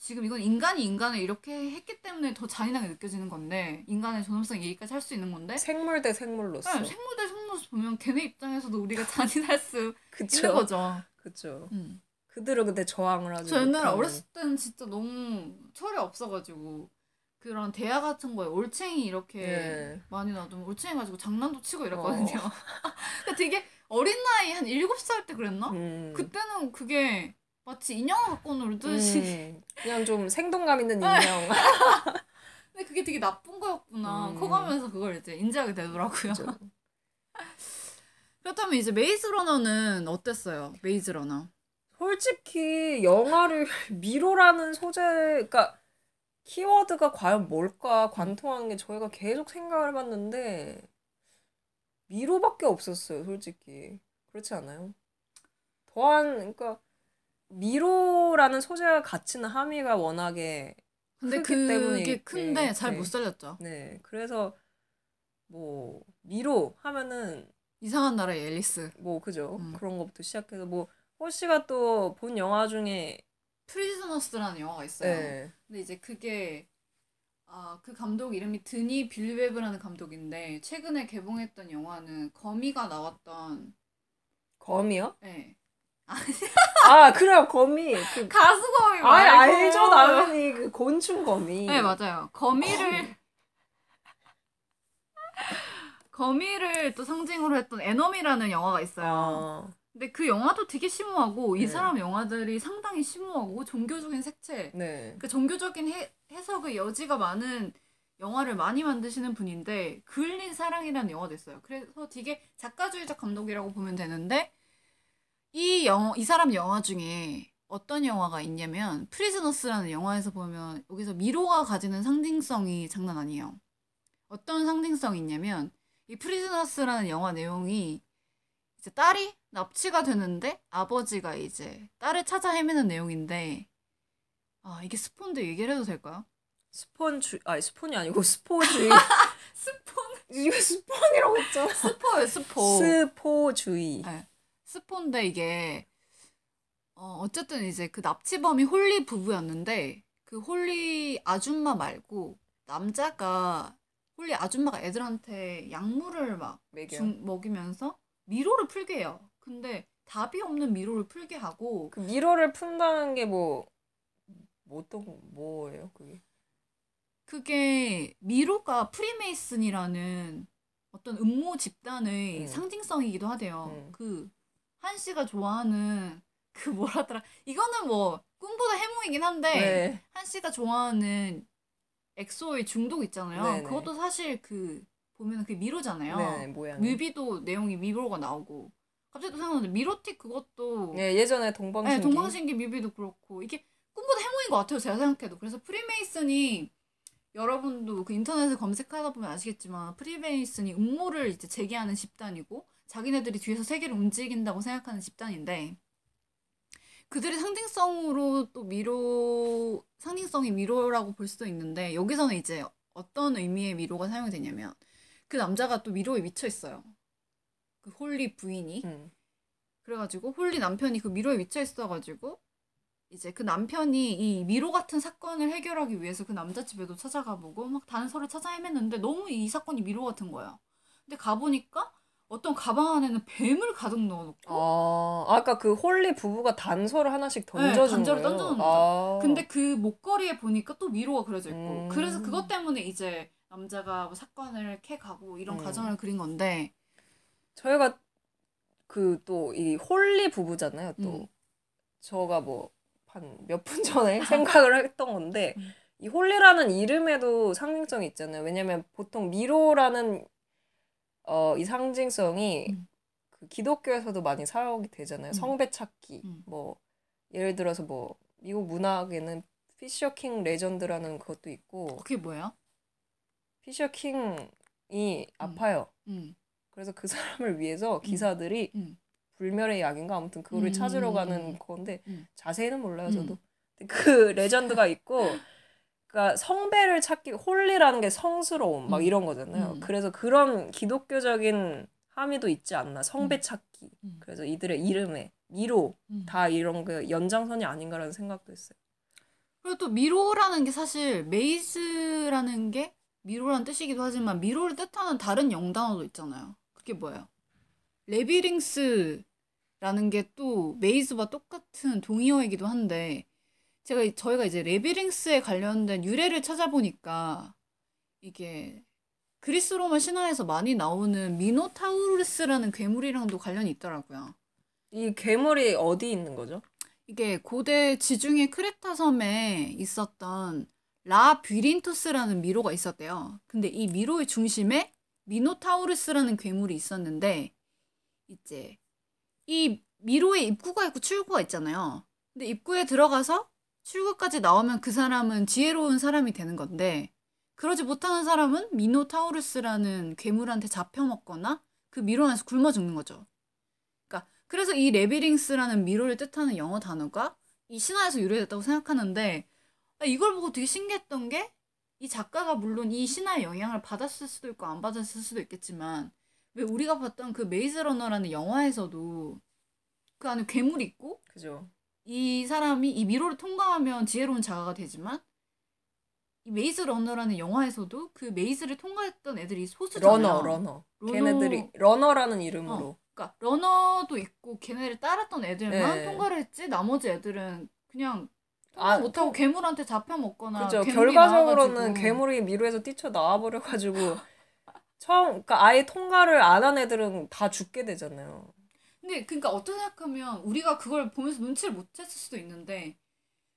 지금 이건 인간이 인간을 이렇게 했기 때문에 더 잔인하게 느껴지는 건데 인간의 존엄성 얘기까지 할 수 있는 건데 생물 대 생물로서. 네, 생물 대 생물 보면 걔네 입장에서도 우리가 잔인할 수 있는. 거죠. 그쵸. 음. 그들은 근데 저항을 하지 저 옛날에. 어렸을 때는 진짜 너무 철이 없어가지고 그런 대화 같은 거에 올챙이 이렇게 예. 많이 놔두면 올챙이 가지고 장난도 치고 이랬거든요. 어. 되게 어린 나이 한 7살 때 그랬나? 음. 그때는 그게 마치 인형을 갖고 놀듯이 음. 그냥 좀 생동감 있는 네. 인형. 근데 그게 되게 나쁜 거였구나 음. 커가면서 그걸 이제 인지하게 되더라고요. 그죠. 그렇다면 이제 메이즈 러너는 어땠어요? 메이즈 러너. 솔직히 영화를 미로라는 소재, 그러니까 키워드가 과연 뭘까 관통한 게 저희가 계속 생각을 해봤는데 미로밖에 없었어요, 솔직히. 그렇지 않아요? 더한, 그러니까 미로라는 소재가 갖추는 함의가 워낙에 근데 크기 때문에 그게 큰데 잘 네. 못 살렸죠. 네, 그래서 뭐 미로 하면은 이상한 나라의 앨리스. 뭐 그죠 음. 그런 것부터 시작해서 뭐 호씨가 또 본 영화 중에 프리즈너스라는 영화가 있어요. 네. 근데 이제 그게 아, 그 감독 이름이 드니 빌뇌브라는 감독인데 최근에 개봉했던 영화는 거미가 나왔던 거미요? 예. 아 그래요 거미 그 가수 거미 아 말고 알죠 당연히 그 곤충 거미 네, 맞아요. 거미를 거미를 또 상징으로 했던 에너미라는 영화가 있어요. 아, 근데 그 영화도 되게 심오하고 이 네. 사람 영화들이 상당히 심오하고 종교적인 색채, 네 그 종교적인 해, 해석의 여지가 많은 영화를 많이 만드시는 분인데 그을린 사랑이라는 영화도 있어요. 그래서 되게 작가주의적 감독이라고 보면 되는데 이 영화 이 사람 영화 중에 어떤 영화가 있냐면 프리즈너스라는 영화에서 보면 여기서 미로가 가지는 상징성이 장난 아니에요. 어떤 상징성이 있냐면 이 프리즈너스라는 영화 내용이 이제 딸이 납치가 되는데 아버지가 이제 딸을 찾아 헤매는 내용인데 아 이게 스폰데 얘기를 해도 될까요? 스폰 주 아니 스폰이 아니고 스포 주의 스폰 이거 스폰이라고 했잖아 스포예요 스포 스포 주의 네. 스폰데 이게 어, 어쨌든 이제 그 납치범이 홀리 부부였는데 그 홀리 아줌마 말고 남자가 홀리 아줌마가 애들한테 약물을 막 매겨 중, 먹이면서 미로를 풀게 해요. 근데 답이 없는 미로를 풀게 하고 그 미로를 푼다는 게뭐뭐 어떤 거- 뭐예요 그게 그게 미로가 프리메이슨이라는 어떤 음모 집단의 음. 상징성이기도 하대요. 음. 그 한 씨가 좋아하는 그 뭐라더라 이거는 뭐 꿈보다 해몽이긴 한데 네 한 씨가 좋아하는 엑소의 중독 있잖아요. 네네. 그것도 사실 그 보면 그 미로잖아요. 네, 모양 뮤비도 내용이 미로가 나오고 갑자기 또 생각나는데 미로틱 그것도 네, 예전에 동방신기 네, 동방신기 뮤비도 그렇고 이게 꿈보다 해몽인 것 같아요. 제가 생각해도 그래서 프리메이슨이 여러분도 그 인터넷에 검색하다 보면 아시겠지만 프리메이슨이 음모를 이제 제기하는 집단이고 자기네들이 뒤에서 세계를 움직인다고 생각하는 집단인데 그들의 상징성으로 또 미로 상징성이 미로라고 볼 수도 있는데 여기서는 이제 어떤 의미의 미로가 사용이 되냐면 그 남자가 또 미로에 미쳐 있어요. 그 홀리 부인이 음. 그래가지고 홀리 남편이 그 미로에 미쳐 있어가지고 이제 그 남편이 이 미로 같은 사건을 해결하기 위해서 그 남자 집에도 찾아가 보고 막 단서를 찾아 헤맸는데 너무 이 사건이 미로 같은 거야. 근데 가보니까 어떤 가방 안에는 뱀을 가득 넣어놓고 아, 아까 그 홀리 부부가 단서를 하나씩 던져주는 네, 단서를 거예요? 던져놓는 아. 근데 그 목걸이에 보니까 또 미로가 그려져 있고 음. 그래서 그것 때문에 이제 남자가 뭐 사건을 캐가고 이런 음. 과정을 그린 건데 저희가 그 또 이 홀리 부부잖아요. 또 음. 저가 뭐 한 몇 분 전에 생각을 했던 건데 음. 이 홀리라는 이름에도 상징성이 있잖아요. 왜냐면 보통 미로라는 어, 이 상징성이 음. 그 기독교에서도 많이 사용이 되잖아요. 음. 성배 찾기. 음. 뭐 예를 들어서 뭐 미국 문학에는 Fisher King legend라는 것도 있고 그게 뭐예요? Fisher King이 아파요. 음. 그래서 그 사람을 위해서 기사들이 음. 불멸의 약인가 아무튼 그거를 음. 찾으러 가는 건데 음. 자세히는 몰라요 저도. 음. 그 legend가 있고 그러니까 성배를 찾기 holy라는 게 성스러움 막 음. 이런 거잖아요. 음. 그래서 그런 기독교적인 함의도 있지 않나 성배 음. 찾기. 음. 그래서 이들의 이름에 미로 음. 다 이런 그 연장선이 아닌가라는 생각도 했어요. 그리고 또 미로라는 게 사실 maze라는 게 미로란 뜻이기도 하지만 미로를 뜻하는 다른 영단어도 있잖아요. 그게 뭐예요? labyrinth라는 게 또 maze와 똑같은 동의어이기도 한데 제가 이- 저희가 이제 labyrinth에 관련된 유래를 찾아보니까 이게 그리스 로마 신화에서 많이 나오는 미노타우루스라는 괴물이랑도 관련이 있더라고요. 이 괴물이 어디 있는 거죠? 이게 고대 지중해 크레타 섬에 있었던 라뷰린투스라는 미로가 있었대요. 근데 이 미로의 중심에 미노타우루스라는 괴물이 있었는데 이제 이 미로에 입구가 있고 출구가 있잖아요. 근데 입구에 들어가서 출구까지 나오면 그 사람은 지혜로운 사람이 되는 건데 그러지 못하는 사람은 미노타우루스라는 괴물한테 잡혀먹거나 그 미로 안에서 굶어 죽는 거죠. 그러니까 그래서 이 labyrinth라는 미로를 뜻하는 영어 단어가 이 신화에서 유래됐다고 생각하는데 아, 이걸 보고 되게 신기했던 게 이 작가가 물론 이 신화의 영향을 받았을 수도 있고 안 받았을 수도 있겠지만 왜 우리가 봤던 그 메이즈 러너라는 영화에서도 그 안에 괴물이 있고 그죠. 이 사람이 이 미로를 통과하면 지혜로운 자가가 되지만 이 메이즈 러너라는 영화에서도 그 maze를 통과했던 애들이 소수잖아요. 러너 러너. 러너- 걔네들이 러너라는 이름으로. 어, 그러니까 러너도 있고 걔네를 따랐던 애들만 네. 통과를 했지 나머지 애들은 그냥 아, 못하고 괴물한테 잡혀 먹거나 그죠. 결과적으로는 나와가지고. 괴물이 미로에서 뛰쳐 나와 버려가지고 처음 그러니까 아예 통과를 안 한 애들은 다 죽게 되잖아요. 근데 그러니까 어떻게 생각하면 우리가 그걸 보면서 눈치를 못 챘을 수도 있는데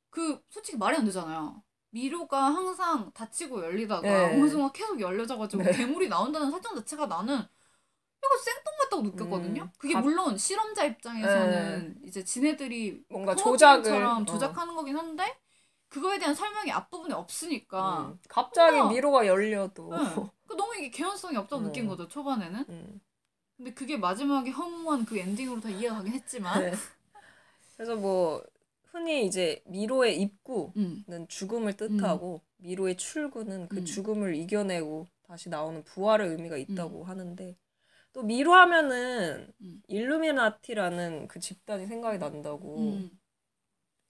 그 솔직히 말이 안 되잖아요. 미로가 항상 닫히고 열리다가 네. 어느 순간 계속 열려져가지고 네. 괴물이 나온다는 설정 자체가 나는 약간 생뚱맞다고 느꼈거든요. 음, 그게 갑- 물론 실험자 입장에서는 이제 지네들이 뭔가 조작을 어. 조작하는 거긴 한데 그거에 대한 설명이 앞부분에 없으니까 음, 갑자기 뭔가- 미로가 열려도 응. 그 너무 이게 개연성이 없다고 음. 느낀 거죠 초반에는. 음. 근데 그게 마지막에 허무한 그 엔딩으로 다 이해가 가긴 했지만. 네. 그래서 뭐 흔히 이제 미로의 입구는 음. 죽음을 뜻하고 미로의 출구는 그 음. 죽음을 이겨내고 다시 나오는 부활의 의미가 있다고 하는데 또 미로 하면은 음. 일루미나티라는 그 집단이 생각이 난다고 음.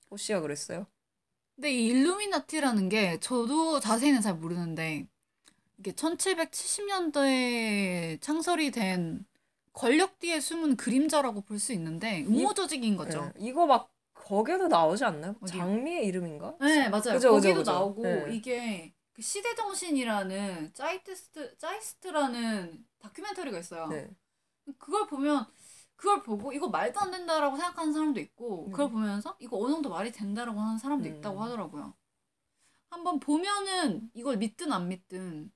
호시가 그랬어요. 근데 이 일루미나티라는 게 저도 자세히는 잘 모르는데 이게 1770년대에 창설이 된 권력 뒤에 숨은 그림자라고 볼 수 있는데 음모 조직인 거죠. 네. 이거 막 거기에도 나오지 않나요? 어디요? 장미의 이름인가? 네, 맞아요. 그죠, 거기도 그죠. 나오고 네. 이게 그 시대 정신이라는 짜이트스트 짜이스트라는 다큐멘터리가 있어요. 네. 그걸 보면 그걸 보고 이거 말도 안 된다라고 생각하는 사람도 있고 음. 그걸 보면서 이거 어느 정도 말이 된다라고 하는 사람도 음. 있다고 하더라고요. 한번 보면은 이걸 믿든 안 믿든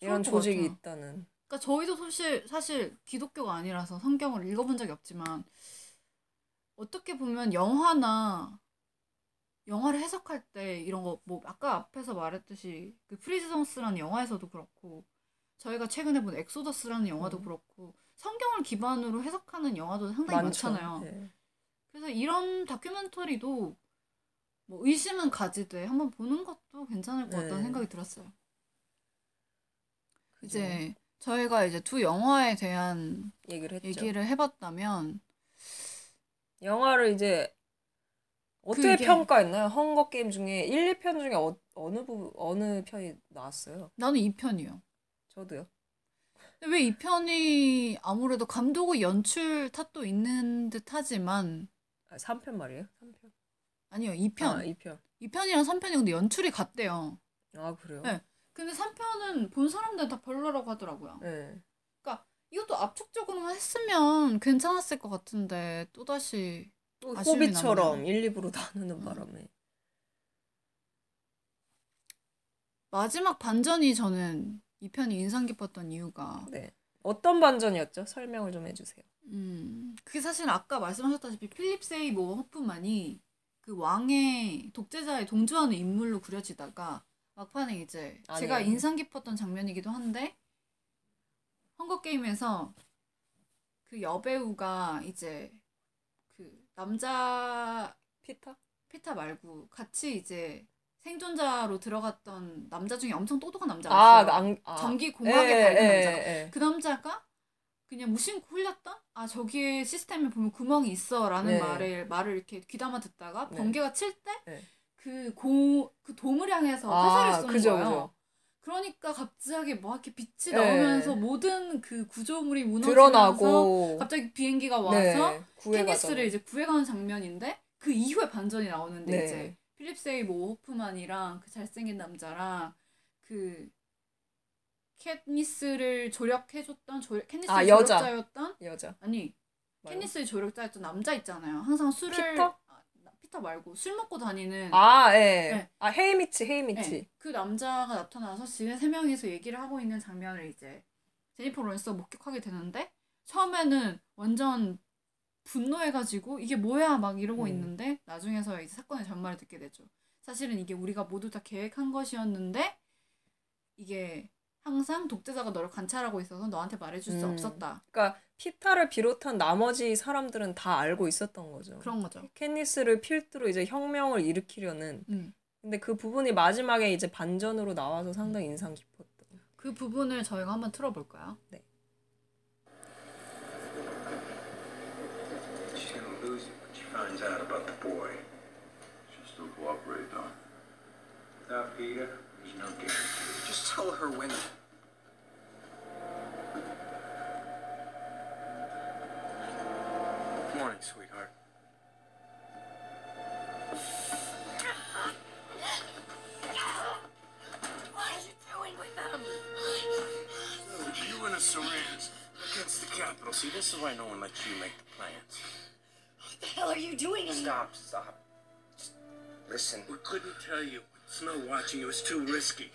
이런 조직이 같아요. 있다는. 그러니까 저희도 사실 사실 기독교가 아니라서 성경을 읽어본 적이 없지만 어떻게 보면 영화나 영화를 해석할 때 이런 거 뭐 아까 앞에서 말했듯이 그 프리즈너스라는 영화에서도 그렇고 저희가 최근에 본 엑소더스라는 영화도 음. 그렇고 성경을 기반으로 해석하는 영화도 상당히 많죠. 많잖아요. 네. 그래서 이런 다큐멘터리도 뭐 의심은 가지되 한번 보는 것도 괜찮을 것 같다는 네. 생각이 들었어요. 그죠. 이제 저희가 이제 두 영화에 대한 얘기를 했죠. 얘기를 해봤다면 영화를 이제 어떻게 그게- 평가했나요? 헝거 게임 중에 1, 2편 중에 어, 어느 부분 어느 편이 나았어요? 나는 이 편이요. 저도요. 왜이 편이 아무래도 감독의 연출 탓도 있는 듯하지만 아, 3편 말이에요? 3편. 아니요 이 편. 아, 2편. 이 편이랑 3편이 근데 연출이 같대요. 아, 그래요? 네. 근데 3편은 본 사람들은 다 별로라고 하더라고요. 네. 이것도 압축적으로만 했으면 괜찮았을 것 같은데 또다시 또 호비처럼 남네요. 1, 2부로 나누는 음. 바람에. 마지막 반전이 저는 이 편이 인상 깊었던 이유가 네. 어떤 반전이었죠? 설명을 좀 해주세요. 음, 그게 사실 아까 말씀하셨다시피 필립 세이버 호프만이 그 왕의 독재자에 동조하는 인물로 그려지다가 막판에 이제 제가 아니에요. 인상 깊었던 장면이기도 한데 헝거 게임에서 그 여배우가 이제 그 남자 피터? 피타 말고 같이 이제 생존자로 들어갔던 남자 중에 엄청 똑똑한 남자가 아, 있어요. 그 안, 아. 전기 공학에 예, 밝은 예, 남자. 예, 예. 그 남자가 그냥 무심코 흘렸던 아 저기에 시스템에 보면 구멍이 있어라는 네. 말을 말을 이렇게 귀담아 듣다가 네. 번개가 칠때 네. 그 고그 돔을 향해서 아, 화살을 쏘는 그죠, 거예요. 그죠. 그러니까 갑자기 뭐 이렇게 빛이 네. 나오면서 모든 그 구조물이 무너지면서 드러나고 갑자기 비행기가 와서 네. 케니스를 이제 구해가는 장면인데 그 이후에 반전이 나오는데 네. 이제 필립 세이모 호프만이랑 그 잘생긴 남자랑 그 캣니스를 조력해줬던 조 캣니스 아, 여자. 조력자였던 여자. 아니 말고. 캣니스의 조력자였던 남자 있잖아요. 항상 술을 피타? 아, 피타 말고 술 먹고 다니는 아, 예. 네. 아, 헤이미치, 헤이미치. 네, 그 남자가 나타나서 지네 세 명이서 얘기를 하고 있는 장면을 이제 제니퍼 로렌스가 목격하게 되는데 처음에는 완전 분노해가지고 이게 뭐야 막 이러고 음. 있는데 나중에서 이제 사건의 전말을 듣게 되죠. 사실은 이게 우리가 모두 다 계획한 것이었는데 이게 항상 독재자가 너를 관찰하고 있어서 너한테 말해줄 수 음. 없었다. 그러니까 피타를 비롯한 나머지 사람들은 다 알고 있었던 거죠. 그런 거죠. 캐니스를 필두로 이제 혁명을 일으키려는. 음. 근데 그 부분이 마지막에 이제 반전으로 나와서 상당히 인상 깊었던. 그 부분을 저희가 한번 틀어볼까요? She's is why no one lets you make the plans. What the hell are you doing? in Stop, stop. Just listen. We couldn't tell you. With Snow watching, it was too risky.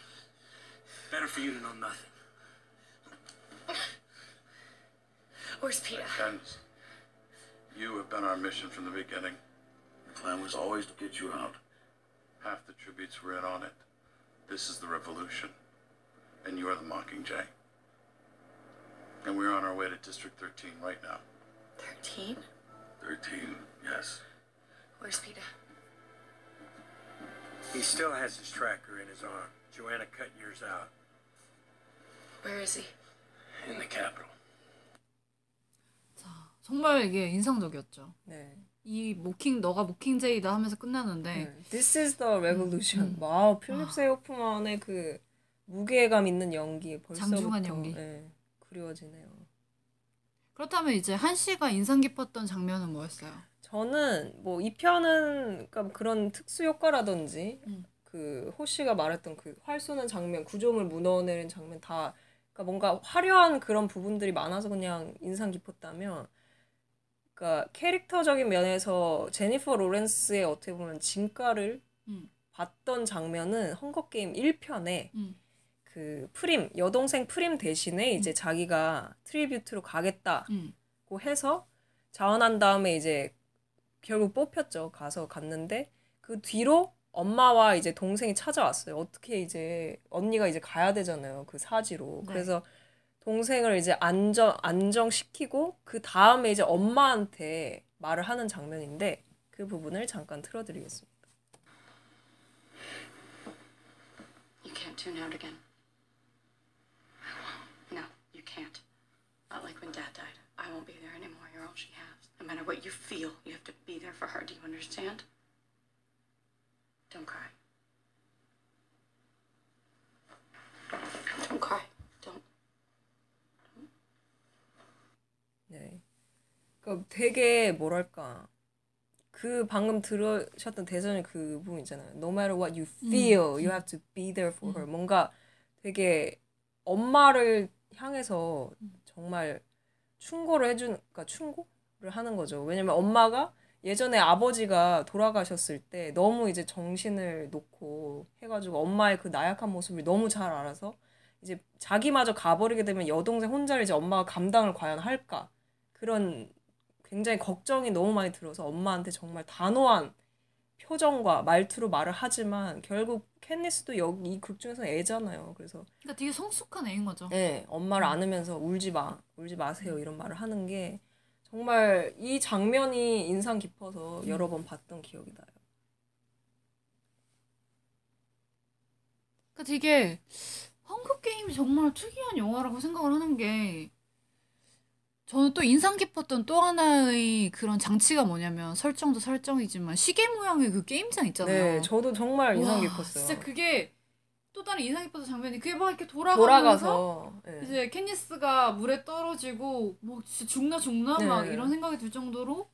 Better for you to know nothing. Where's Peter? Candace, you have been our mission from the beginning. The plan was always to get you out. Half the tributes were in on it. This is the revolution. And you are the Mockingjay. And we're on our way to District 13 right now. 13? 13, yes. Where's Peter? He still has his tracker in his arm. Joanna cut yours out. Where is he? In the Capitol. 자, 정말 이게 인상적이었죠. 네. 이 모킹 너가 모킹제이다 하면서 끝나는데 네. This is the revolution. 음. 와우, 필립 세오프만의 그 무게감 있는 연기 벌써부터 장중한 연기. 네, 그리워지네요. 그렇다면 이제 한 씨가 인상 깊었던 장면은 뭐였어요? 저는 뭐 이 편은 그러니까 그런 특수 효과라든지 음. 그 호 씨가 말했던 그 활 쏘는 장면, 구조물 무너내는 장면 다 그러니까 뭔가 화려한 그런 부분들이 많아서 그냥 인상 깊었다면 그러니까 캐릭터적인 면에서 제니퍼 로렌스의 어떻게 보면 진가를 음. 봤던 장면은 헝거 게임 1편에 음. 그 프림 여동생 프림 대신에 이제 자기가 tribute로 가겠다고 음. 해서 자원한 다음에 이제 결국 뽑혔죠. 가서 갔는데 그 뒤로 엄마와 이제 동생이 찾아왔어요. 어떻게 이제 언니가 이제 가야 되잖아요. 그 사지로. 네. 그래서 동생을 이제 안정 안정시키고 그 다음에 이제 엄마한테 말을 하는 장면인데 그 부분을 잠깐 틀어드리겠습니다. You can't tune out again. Can't. Not like when Dad died. I won't be there anymore. You're all she has. No matter what you feel, you have to be there for her. Do you understand? Don't cry. Don't cry. Don't. 네. 그 되게 뭐랄까 그 방금 들으셨던 대전의 그 부분 있잖아요. No matter what you feel, you have to be there for her. 뭔가 되게 엄마를 향해서 정말 충고를 해주는, 그러니까 충고를 하는 거죠. 왜냐면 엄마가 예전에 아버지가 돌아가셨을 때 너무 이제 정신을 놓고 해가지고 엄마의 그 나약한 모습을 너무 잘 알아서 이제 자기마저 가버리게 되면 여동생 혼자를 이제 엄마가 감당을 과연 할까 그런 굉장히 걱정이 너무 많이 들어서 엄마한테 정말 단호한 표정과 말투로 말을 하지만 결국 캔니스도 여기 이 극 중에서 애잖아요. 그래서 그러니까 되게 성숙한 애인 거죠. 네, 엄마를 안으면서 울지 마, 울지 마세요 이런 말을 하는 게 정말 이 장면이 인상 깊어서 여러 번 봤던 기억이 나요. 그러니까 되게 헝거 게임이 정말 특이한 영화라고 생각을 하는 게 저는 또 인상 깊었던 또 하나의 그런 장치가 뭐냐면 설정도 설정이지만 시계 모양의 그 게임장 있잖아요. 네, 저도 정말 인상 와, 깊었어요. 진짜 그게 또 다른 인상 깊었던 장면이 그게 막 이렇게 돌아가면서 돌아가서 네. 이제 캣니스가 물에 떨어지고 뭐 진짜 죽나 죽나 막 네. 이런 생각이 들 정도로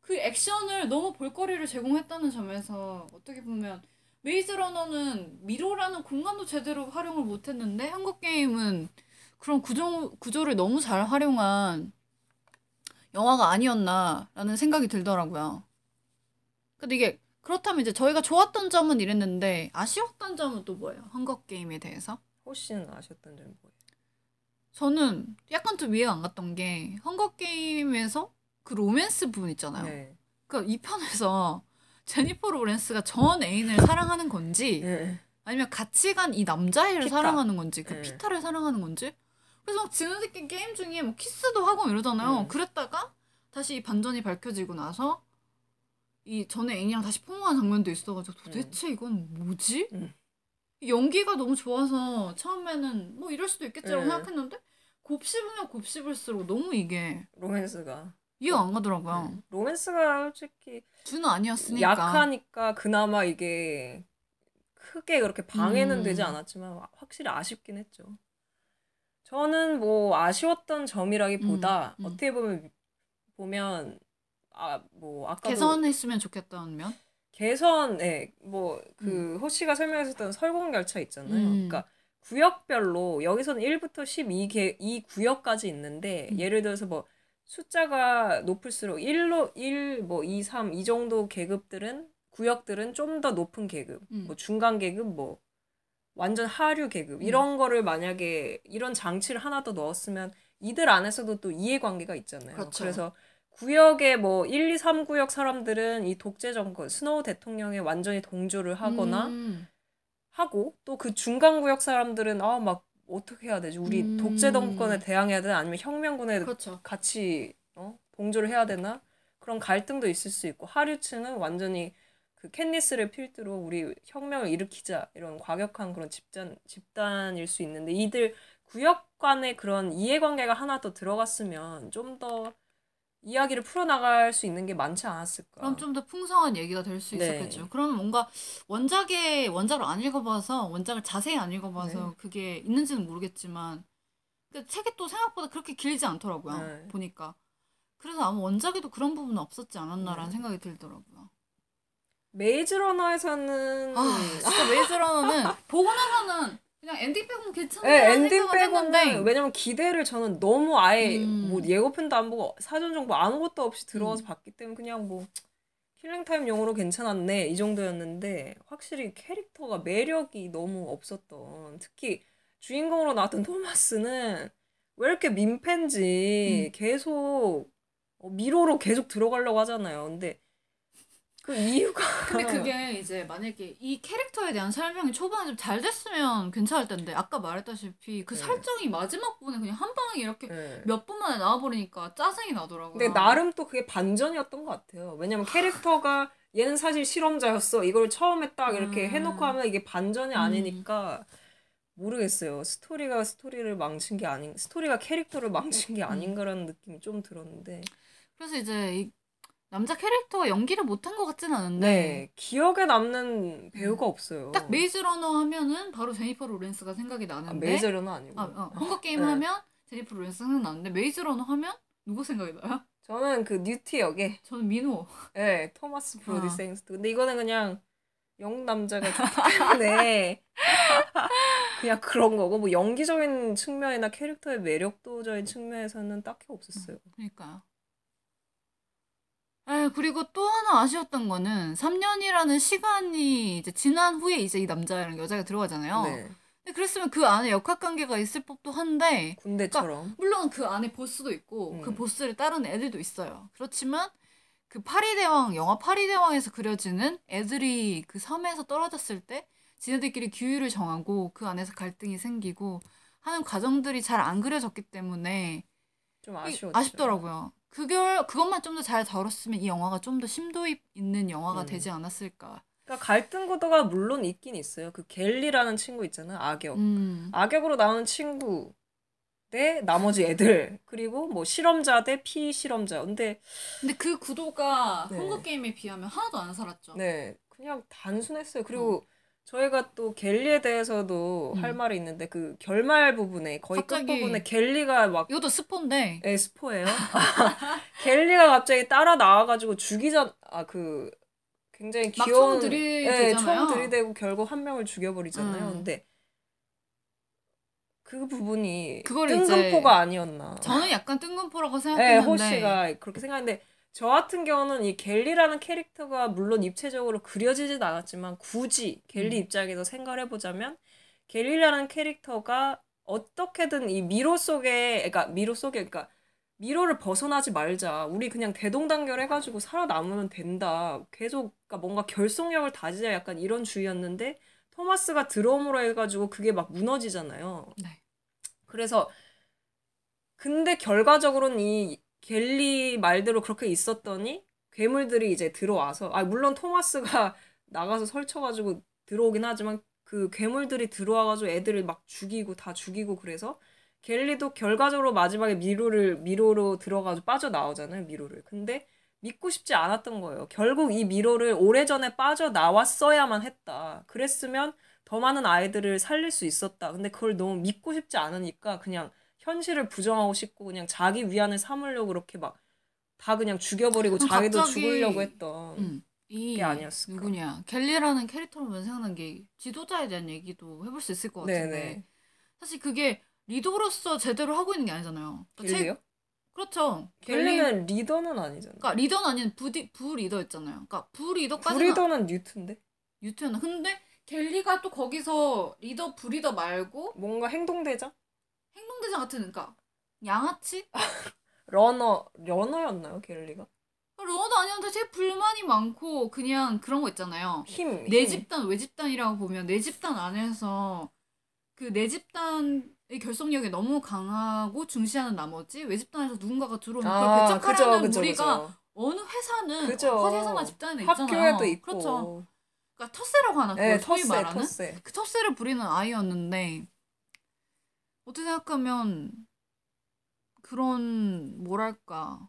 그 액션을 너무 볼거리를 제공했다는 점에서 어떻게 보면 메이즈 러너는 미로라는 공간도 제대로 활용을 못했는데 헝거 게임은 그런 구조 구조를 너무 잘 활용한 영화가 아니었나라는 생각이 들더라고요. 근데 이게 그렇다면 이제 저희가 좋았던 점은 이랬는데 아쉬웠던 점은 또 뭐예요? 헝거 게임에 대해서? 호씨는 아쉬웠던 점이 뭐예요? 저는 약간 좀 이해가 안 갔던 게 헝거 게임에서 그 로맨스 부분 있잖아요. 네. 그러니까 이 편에서 제니퍼 로렌스가 전 애인을 사랑하는 건지 네. 아니면 같이 간 이 남자애를 피타. 사랑하는 건지 그 네. 피타를 사랑하는 건지 그래서 막 지네들끼리 게임 중에 뭐 키스도 하고 이러잖아요. 네. 그랬다가 다시 이 반전이 밝혀지고 나서 이 전에 애인이랑 다시 포옹한 장면도 있어가지고 도대체 이건 뭐지? 음. 연기가 너무 좋아서 처음에는 뭐 이럴 수도 있겠지라고 네. 생각했는데 곱씹으면 곱씹을수록 너무 이게 로맨스가 이해가 안 가더라고요. 네. 로맨스가 솔직히 주는 아니었으니까. 약하니까 그나마 이게 크게 그렇게 방해는 음. 되지 않았지만 확실히 아쉽긴 했죠. 저는 뭐 아쉬웠던 점이라기보다 음, 음. 어떻게 보면 보면 아 뭐 아까도 개선했으면 좋겠다는 면. 개선에 뭐그 호씨가 설명했었던 설공 열차 있잖아요. 음. 그러니까 구역별로 여기서는 1부터 12개 이 구역까지 있는데 음. 예를 들어서 뭐 숫자가 높을수록 1로 1, 뭐 2, 3 이 정도 계급들은 구역들은 좀 더 높은 계급, 음. 뭐 중간 계급, 뭐 완전 하류 계급 이런 거를 만약에 이런 장치를 하나 더 넣었으면 이들 안에서도 또 이해관계가 있잖아요. 그렇죠. 래서 구역의 뭐 1, 2, 3 구역 사람들은 이 독재 정권 스노우 대통령에 완전히 동조를 하거나 음. 하고 또 그 중간 구역 사람들은 아 막 어떻게 해야 되지? 우리 음. 독재 정권에 대항해야 되나 아니면 혁명군에 그렇죠. 같이 어? 동조를 해야 되나? 그런 갈등도 있을 수 있고 하류층은 완전히 그 캔니스를 필두로 우리 혁명을 일으키자 이런 과격한 그런 집단 집단일 수 있는데 이들 구역 간의 그런 이해관계가 하나 더 들어갔으면 좀 더 이야기를 풀어나갈 수 있는 게 많지 않았을까. 그럼 좀 더 풍성한 얘기가 될수 네. 있었겠죠. 그러면 뭔가 원작의 원작을 안 읽어봐서 원작을 자세히 안 읽어봐서 네. 그게 있는지는 모르겠지만 그 책이 또 생각보다 그렇게 길지 않더라고요. 네. 보니까 그래서 아마 원작에도 그런 부분은 없었지 않았나라는 네. 생각이 들더라고요. 메이즈 러너에서는 아 진짜 메이즈 러너는 보고 나서는 그냥 엔딩 빼고는 괜찮다 네, 엔딩 빼고는 왜냐면 기대를 저는 너무 아예 음. 뭐 예고편도 안 보고 사전 정보 아무것도 없이 들어와서 음. 봤기 때문에 그냥 뭐 killing time용으로 괜찮았네 이 정도였는데 확실히 캐릭터가 매력이 너무 없었던 특히 주인공으로 나왔던 토마스는 왜 이렇게 민폐인지 음. 계속 어, 미로로 계속 들어가려고 하잖아요. 근데 그 이유가 근데 그게 이제 만약에 이 캐릭터에 대한 설명이 초반에 좀 잘 됐으면 괜찮을 텐데 아까 말했다시피 그 네. 설정이 마지막 부분에 그냥 한 방에 이렇게 네. 몇 분 만에 나와버리니까 짜증이 나더라고요. 근데 나름 또 그게 반전이었던 것 같아요. 왜냐면 캐릭터가 얘는 사실 실험자였어. 이걸 처음에 딱 이렇게 음. 해놓고 하면 이게 반전이 음. 아니니까 모르겠어요. 스토리가 스토리를 망친 게 아닌, 스토리가 캐릭터를 망친 음. 게 아닌가라는 느낌이 좀 들었는데. 그래서 이제 이 남자 캐릭터가 연기를 못한 것 같진 않은데 네, 기억에 남는 배우가 없어요. 딱 메이즈 러너 하면은 바로 제니퍼 로렌스가 생각이 아, 나는데 메이즈는 아니고. 아, 어, 헝거 게임 네. 하면 제니퍼 로렌스 생각나는데 메이즈 러너 하면 누구 생각이 나요? 저는 그 뉴트 역에, 저는 민호. 예, 토마스 브로디 아. 생스터. 근데 이거는 그냥 영국 남자가 좋기 때문에 그냥 그런 거고 뭐 연기적인 측면이나 캐릭터의 매력도적인 측면에서는 딱히 없었어요. 그러니까 요. 아 그리고 또 하나 아쉬웠던 거는 3년이라는 시간이 이제 지난 후에 이제 이 남자랑 여자가 들어가잖아요. 네, 근데 그랬으면 그 안에 역학 관계가 있을 법도 한데 군대처럼. 물론 그 안에 보스도 있고 음. 그 보스를 따르는 애들도 있어요. 그렇지만 그 파리대왕 영화 파리대왕에서 그려지는 애들이 그 섬에서 떨어졌을 때 지네들끼리 규율을 정하고 그 안에서 갈등이 생기고 하는 과정들이 잘 안 그려졌기 때문에 좀 이- 아쉬웠죠. 아쉽더라고요. 그걸 그것만 좀 더 잘 다뤘으면 이 영화가 좀 더 심도 있는 영화가 음. 되지 않았을까. 그러니까 갈등 구도가 물론 있긴 있어요. 그 겔리라는 친구 있잖아요. 악역. 음. 악역으로 나오는 친구 대 나머지 애들 그리고 뭐 실험자 대 피실험자. 근데 근데 그 구도가 네. 헝거 게임에 비하면 하나도 안 살았죠. 네, 그냥 단순했어요. 그리고 저희가 또 겔리에 대해서도 음. 할 말이 있는데 그 결말 부분에 거의 끝 갑자기- 부분에 겔리가 막 이것도 스폰데 에, 스포예요. 겔리가 갑자기 따라 나와가지고 죽이자 아그 굉장히 막 귀여운 총 들이대잖아요. 예, 총 들이대고 결국 한 명을 죽여버리잖아요. 음. 근데 그 부분이 뜬금포가 아니었나. 저는 약간 뜬금포라고 네, 생각했는데 호시가 그렇게 생각했는데 저 같은 경우는 이 겔리라는 캐릭터가 물론 입체적으로 그려지진 않았지만 굳이 겔리 음. 입장에서 생각을 해보자면 겔리라는 캐릭터가 어떻게든 이 미로 속에 그러니까 미로 속에 그러니까 미로를 벗어나지 말자. 우리 그냥 대동단결 해가지고 살아남으면 된다. 계속 그러니까 뭔가 결속력을 다지자 약간 이런 주의였는데 토마스가 들어옴으로 해가지고 그게 막 무너지잖아요. 네. 그래서 근데 결과적으로는 이 갤리 말대로 그렇게 있었더니 괴물들이 이제 들어와서 아 물론 토마스가 나가서 설쳐가지고 들어오긴 하지만 그 괴물들이 들어와가지고 애들을 막 죽이고 다 죽이고 그래서 갤리도 결과적으로 마지막에 미로를 미로로 들어가서 빠져 나오잖아요 미로를. 근데 믿고 싶지 않았던 거예요. 결국 이 미로를 오래전에 빠져 나왔어야만 했다. 그랬으면 더 많은 아이들을 살릴 수 있었다. 근데 그걸 너무 믿고 싶지 않으니까 그냥 현실을 부정하고 싶고 그냥 자기 위안을 삼으려고 그렇게 막 다 그냥 죽여버리고 자기도 갑자기- 죽으려고 했던 음. 이게 아니었을까. 누구냐 갤리라는 캐릭터로 보면 생각난 게 지도자에 대한 얘기도 해볼 수 있을 것 같은데 네네 사실 그게 리더로서 제대로 하고 있는 게 아니잖아요. 갤리요? 책- 그렇죠. 갤리는 리더는 아니잖아요. 그러니까 리더는 아닌 부디, 부리더였잖아요. 그러니까 부리더까지는 브리더는 뉴트인데 유튜브나 근데 갤리가 또 거기서 리더 부리더 말고 뭔가 행동대장? 행동대장 같은 그러니까 양아치? 러너 러너였나요 갤리가? 러너도 아니었는데 되게 불만이 많고 그냥 그런 거 있잖아요. 힘. 내 힘. 집단 외 집단이라고 보면 내 집단 안에서 그 내 집단의 결속력이 너무 강하고 중시하는 나머지 외 집단에서 누군가가 들어오면 그걸 아, 배척하려는 그죠, 그죠, 무리가 그죠. 어느 회사는 그죠. 어디 회사나 집단에 있잖아요. 학교에도 있고. 그렇죠. 그러니까 텃세라고 하나 네, 소위 말하는 텃세. 그 텃세를 부리는 아이였는데 어떻게 생각하면 그런 뭐랄까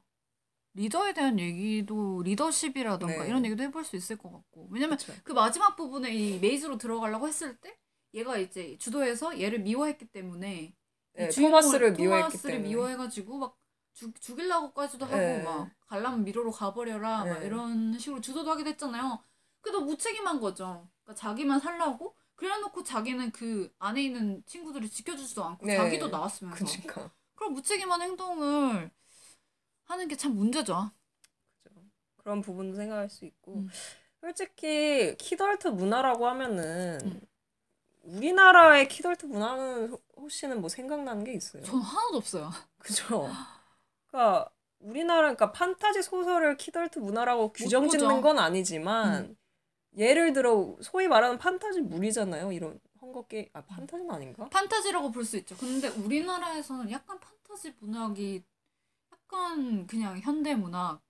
리더에 대한 얘기도 리더십이라던가 네. 이런 얘기도 해볼 수 있을 것 같고 왜냐면 그쵸. 그 마지막 부분에 이 메이즈로 들어가려고 했을 때 얘가 이제 주도해서 얘를 미워했기 때문에 이 네, 토마스를 미워했기 토마스를 때문에. 미워해가지고 막 죽, 죽이려고까지도 하고 네. 막 갈라면 미로로 가버려라 막 네. 이런 식으로 주도도 하게 됐잖아요. 그래도 무책임한 거죠. 그러니까 자기만 살라고 그래놓고 자기는 그 안에 있는 친구들을 지켜주지도 않고 네. 자기도 나왔으면서 그러니까. 그런 무책임한 행동을 하는 게 참 문제죠. 그런 부분도 생각할 수 있고 음. 솔직히 키덜트 문화라고 하면은 음. 우리나라의 키덜트 문화는 호- 혹시는 뭐 생각나는 게 있어요? 전 하나도 없어요. 그죠? 그러니까 우리나라 그러니까 판타지 소설을 키덜트 문화라고 규정. 짓는 건 아니지만 음. 예를 들어 소위 말하는 판타지 물이잖아요. 이런 헝거 게임 아 판타지는 아닌가? 판타지라고 볼 수 있죠. 근데 우리나라에서는 약간 판타지 문학이 약간 그냥 현대 문학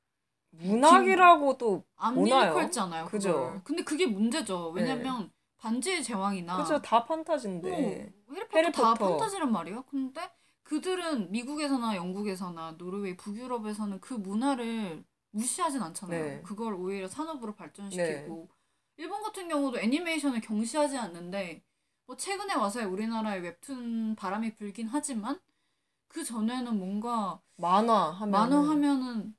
문학이라고도 안 오나요? 밀컬잖아요. 그죠. 근데 그게 문제죠. 왜냐면 반지의 제왕이나 그죠 다 판타지인데 어, 해리포터, 해리포터. 다 판타지란 말이에요. 근데 그들은 미국에서나 영국에서나 노르웨이, 북유럽에서는 그 문화를 무시하진 않잖아요. 네. 그걸 오히려 산업으로 발전시키고 일본 같은 경우도 애니메이션을 경시하지 않는데 뭐 최근에 와서야 우리나라에 웹툰 바람이 불긴 하지만 그 전에는 뭔가 만화 하면 만화 하면은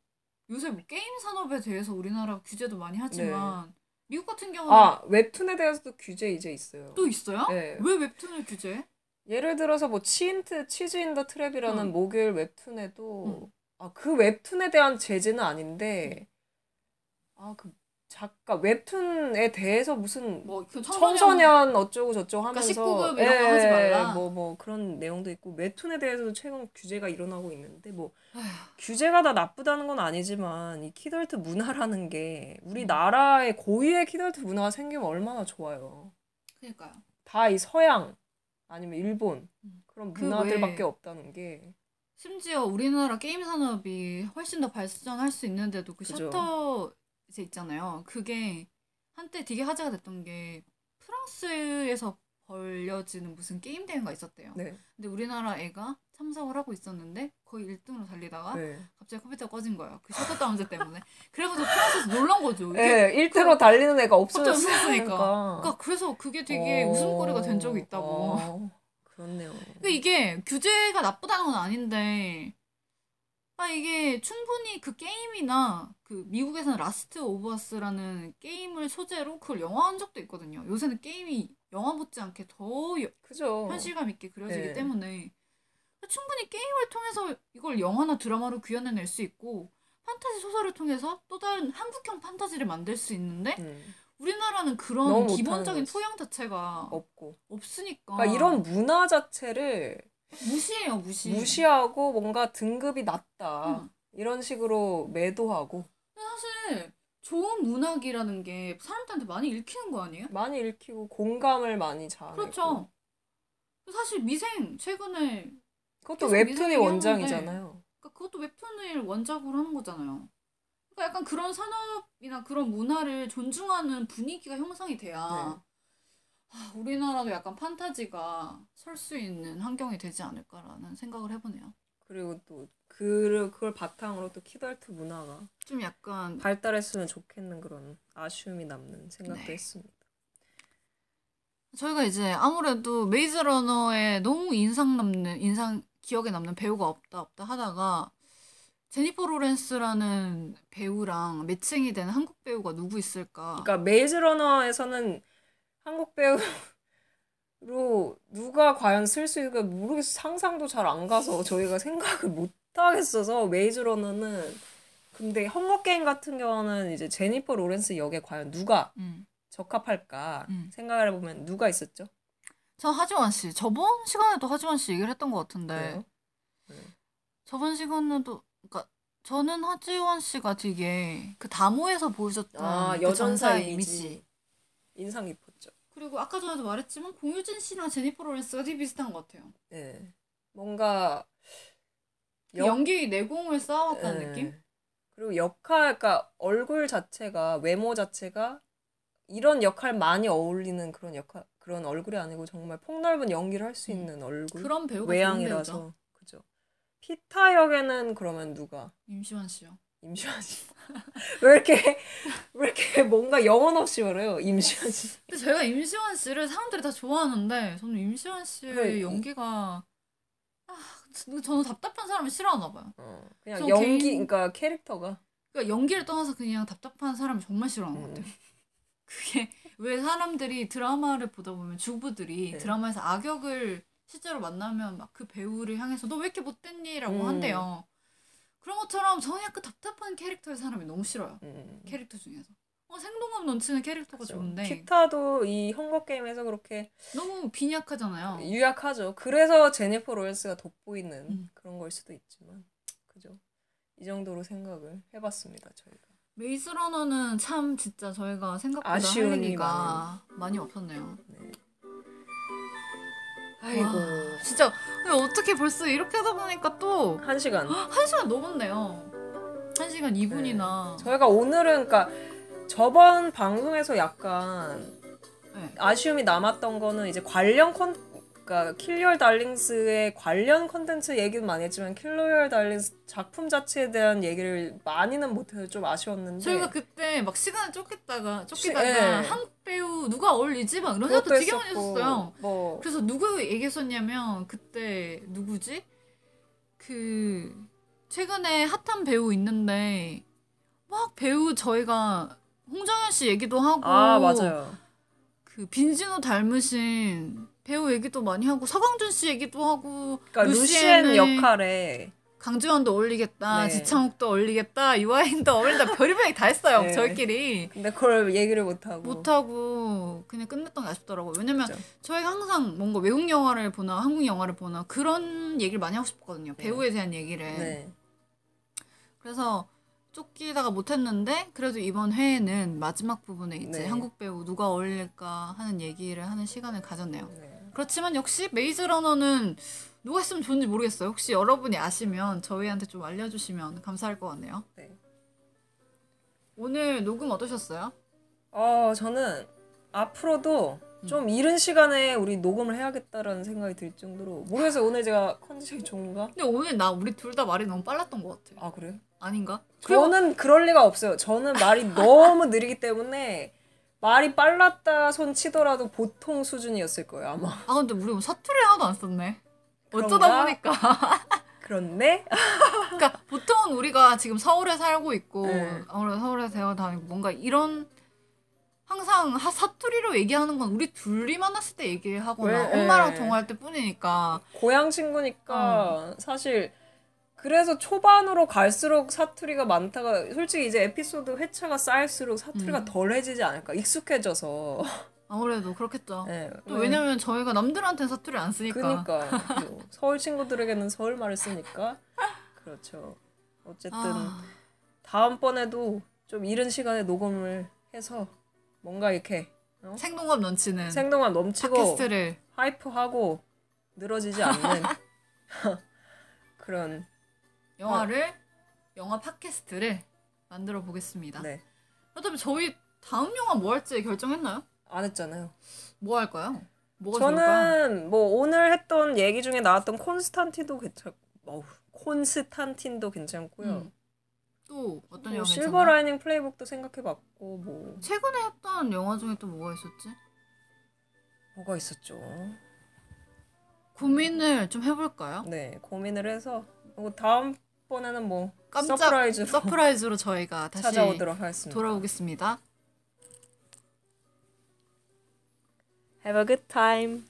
요새 뭐 게임 산업에 대해서 우리나라 규제도 많이 하지만 미국 같은 경우는 네. 아 웹툰에 대해서도 규제 이제 있어요. 또 있어요? 네. 왜 웹툰을 규제해? 예를 들어서 뭐 치인트 치즈 인 더 트랩이라는 응. 목요일 웹툰에도 응. 아그 웹툰에 대한 제재는 아닌데 아그 작가 웹툰에 대해서 무슨 뭐 그 청소년 어쩌고 저쩌고 그러니까 하면서 19금 이런 거 하지 말라. 뭐뭐 그런 내용도 있고 웹툰에 대해서도 최근 규제가 일어나고 있는데 뭐 규제가 다 나쁘다는 건 아니지만 이 키덜트 문화라는 게 음. 우리나라의 고유의 키덜트 문화가 생기면 얼마나 좋아요. 그러니까요. 다 이 서양 아니면 일본 음. 그런 그 문화들밖에 없다는 게 심지어 우리나라 게임 산업이 훨씬 더 발전할 수 있는데도 그 그죠. 셧다운제 있잖아요. 그게 한때 되게 화제가 됐던 게 프랑스에서 벌려지는 무슨 게임 대회가 있었대요. 네. 근데 우리나라 애가 참석을 하고 있었는데 거의 1등으로 달리다가 네. 갑자기 컴퓨터가 꺼진 거예요. 그 셧다운제 때문에. 그래가지고 프랑스에서 놀란 거죠. 네, 1등으로 달리는 애가 없어졌으니까. 그러니까 그래서 그게 되게 어, 웃음거리가 된 적이 있다고. 어, 그렇네요. 그러니까 이게 규제가 나쁘다는 건 아닌데 아 이게 충분히 그 게임이나 그 미국에서는 라스트 오브 어스라는 게임을 소재로 그걸 영화화한 적도 있거든요. 요새는 게임이 영화 못지않게 더 여- 그죠. 현실감 있게 그려지기 네. 때문에 충분히 게임을 통해서 이걸 영화나 드라마로 구현해낼 수 있고 판타지 소설을 통해서 또 다른 한국형 판타지를 만들 수 있는데 음, 우리나라는 그런 기본적인. 토양 자체가 없고. 없으니까 그러니까 이런 문화 자체를 무시해요 무시. 무시하고 뭔가 등급이 낮다 응. 이런 식으로 매도하고 사실 좋은 문학이라는 게 사람들한테 많이 읽히는 거 아니에요? 많이 읽히고 공감을 많이 잘하고 그렇죠. 사실 미생 최근에 그것도 웹툰이 원작이잖아요. 그러니까 그것도 웹툰을 원작으로 하는 거잖아요. 그러니까 약간 그런 산업이나 그런 문화를 존중하는 분위기가 형성이 돼야 네. 아, 우리나라도 약간 판타지가 설 수 있는 환경이 되지 않을까라는 생각을 해보네요. 그리고 또 그, 그걸 바탕으로 또 키덜트 문화가 좀 약간 발달했으면 좋겠는 그런 아쉬움이 남는 생각도 네. 했습니다. 저희가 이제 아무래도 메이즈 러너에 너무 인상 남는 인상 기억에 남는 배우가 없다 없다 하다가 제니퍼 로렌스라는 배우랑 매칭이 되는 한국 배우가 누구 있을까? 그러니까 메이즈 러너에서는 한국 배우로 누가 과연 쓸 수 있을까 모르겠어. 상상도 잘 안 가서 저희가 생각을 못 하겠어서 메이즈 러너는 근데 헝거 게임 같은 경우는 이제 제니퍼 로렌스 역에 과연 누가 음. 적합할까 음. 생각을 해보면 누가 있었죠? 저 하지원 씨 저번 시간에도 하지원 씨 얘기를 했던 것 같은데 그래요? 저번 시간에도 그러니까 저는 하지원 씨가 되게 그 다모에서 보여줬던 아 그 여전사 이미지 인상 깊었죠. 그리고 아까 전에도 말했지만 공유진 씨랑 제니퍼 로렌스가 되게 비슷한 것 같아요. 네. 뭔가 그 연기 내공을 쌓아왔다는 네. 느낌? 그리고 역할, 그러니까 얼굴 자체가 외모 자체가 이런 역할 많이 어울리는 그런 역할 그런 얼굴이 아니고 정말 폭넓은 연기를 할수 음. 있는 얼굴 그런 배우가. 외양이라서 그죠. 피타 역에는 그러면 누가 임시완 씨요. 임시완 씨. 왜 이렇게 왜 이렇게 뭔가 영혼 없이 말해요 임시완 씨. 근데 제가 임시완 씨를 사람들이 다 좋아하는데 저는 임시완 씨의 이- 연기가 아, 저는 답답한 사람을 싫어하나 봐요. 어, 그냥 저 연기 개인- 그러니까 캐릭터가 그러니까 연기를 떠나서 그냥 답답한 사람을 정말 싫어하는 것 음. 같아요. 그게 왜 사람들이 드라마를 보다 보면 주부들이 네. 드라마에서 악역을 실제로 만나면 막 그 배우를 향해서 너 왜 이렇게 못됐니?라고 음. 한대요. 그런 것처럼 저는 약간 답답한 캐릭터의 사람이 너무 싫어요. 음. 캐릭터 중에서. 어, 생동감 넘치는 캐릭터가 그죠. 좋은데 피타도 이 헝거 게임에서 그렇게 너무 빈약하잖아요. 유약하죠. 그래서 제니퍼 로렌스가 돋보이는 음. 그런 걸 수도 있지만, 그죠? 이 정도로 생각을 해봤습니다 저희가. 메이즈 러너는 참 진짜 저희가 생각보다 얘기가 많이 없었네요. 네. 아이고 와, 진짜 근데 어떻게 벌써 이렇게 하다 보니까 또 한 시간. 한 시간 넘었네요. 한 시간 2분이나. 저희가 오늘은 그러니까 저번 방송에서 약간 네. 아쉬움이 남았던 거는 이제 관련 컨 그러니까 킬 유어 달링스의 관련 컨텐츠 얘기도 많이 했지만 킬 유어 달링스 작품 자체에 대한 얘기를 많이는 못해서 좀 아쉬웠는데 저희가 그때 막 시간을 쫓겠다가 쫓기다가 시- 네. 한국 배우 누가 어울리지 막 이런 생각도 되게 많이 했었어요. 뭐 그래서 누구 얘기했었냐면 그때 누구지? 그 최근에 핫한 배우 있는데 막 배우 저희가 홍종현 씨 얘기도 하고 아 맞아요. 그 빈지노 닮으신 배우 얘기도 많이 하고 서강준 씨 얘기도 하고 그러니까 루시엔 역할에 강지원도 어울리겠다 네. 지창욱도 어울리겠다 유아인도 어울린다 별의별 얘기 다 했어요 네. 저희끼리 근데 그걸 얘기를 못 하고 못 하고 그냥 끝냈던 게 아쉽더라고요 왜냐면 그죠. 저희가 항상 뭔가 외국 영화를 보나 한국 영화를 보나 그런 얘기를 많이 하고 싶거든요 배우에 대한 얘기를 네. 그래서 쫓기다가 못했는데 그래도 이번 회에는 마지막 부분에 이제 네. 한국 배우 누가 어울릴까 하는 얘기를 하는 시간을 가졌네요 네. 그렇지만 역시 메이즈 러너는 누가 했으면 좋은지 모르겠어요. 혹시 여러분이 아시면 저희한테 좀 알려주시면 감사할 것 같네요. 네. 오늘 녹음 어떠셨어요? 어 저는 앞으로도 음. 좀 이른 시간에 우리 녹음을 해야겠다라는 생각이 들 정도로 모르겠어요 오늘 제가 컨디션이 좋은가? 근데 오늘 나 우리 둘 다 말이 너무 빨랐던 것 같아. 아 그래요? 아닌가? 저는 그럴 리가 없어요. 저는 말이 너무 느리기 때문에 말이 빨랐다 손 치더라도 보통 수준이었을 거예요 아마. 아 근데 우리 뭐 사투리 하나도 안 썼네. 어쩌다 그런가? 보니까. 그런데 그러니까 보통은 우리가 지금 서울에 살고 있고 네. 서울에 대화 다니고 뭔가 이런 항상 하- 사투리로 얘기하는 건 우리 둘이 만났을 때 얘기하거나 왜? 엄마랑 네. 통화할 때 뿐이니까 고향 친구니까 사실 그래서 초반으로 갈수록 사투리가 많다가 솔직히 이제 에피소드 회차가 쌓일수록 사투리가 음. 덜해지지 않을까 익숙해져서 아무래도 그렇겠죠. 네, 또 왜냐면 저희가 남들한테 사투리 안 쓰니까. 그니까 뭐 서울 친구들에게는 서울 말을 쓰니까 그렇죠. 어쨌든 아, 다음번에도 좀 이른 시간에 녹음을 해서 뭔가 이렇게 생동감 넘치는 생동감 넘치고 팟캐스트를 하이프하고 늘어지지 않는 그런 영화를 영화 팟캐스트를 만들어 보겠습니다. 네. 그렇다면 저희 다음 영화 뭐 할지 결정했나요? 안 했잖아요. 뭐 할까요? 뭐가 좋을까요? 저는 뭐 오늘 했던 얘기 중에 나왔던 콘스탄틴도 괜찮 어우, 콘스탄틴도 괜찮고요. 음, 또 어떤 뭐 영화 실버 괜찮아요? 라이닝 플레이북도 생각해봤고 뭐 최근에 했던 영화 중에 또 뭐가 있었지? 뭐가 있었죠. 고민을 좀 해볼까요? 네 고민을 해서 뭐 다음 번에는 뭐 깜짝 surprise로 surprise로 저희가 다시 찾아오도록 하겠습니다. 돌아오겠습니다. Have a good time.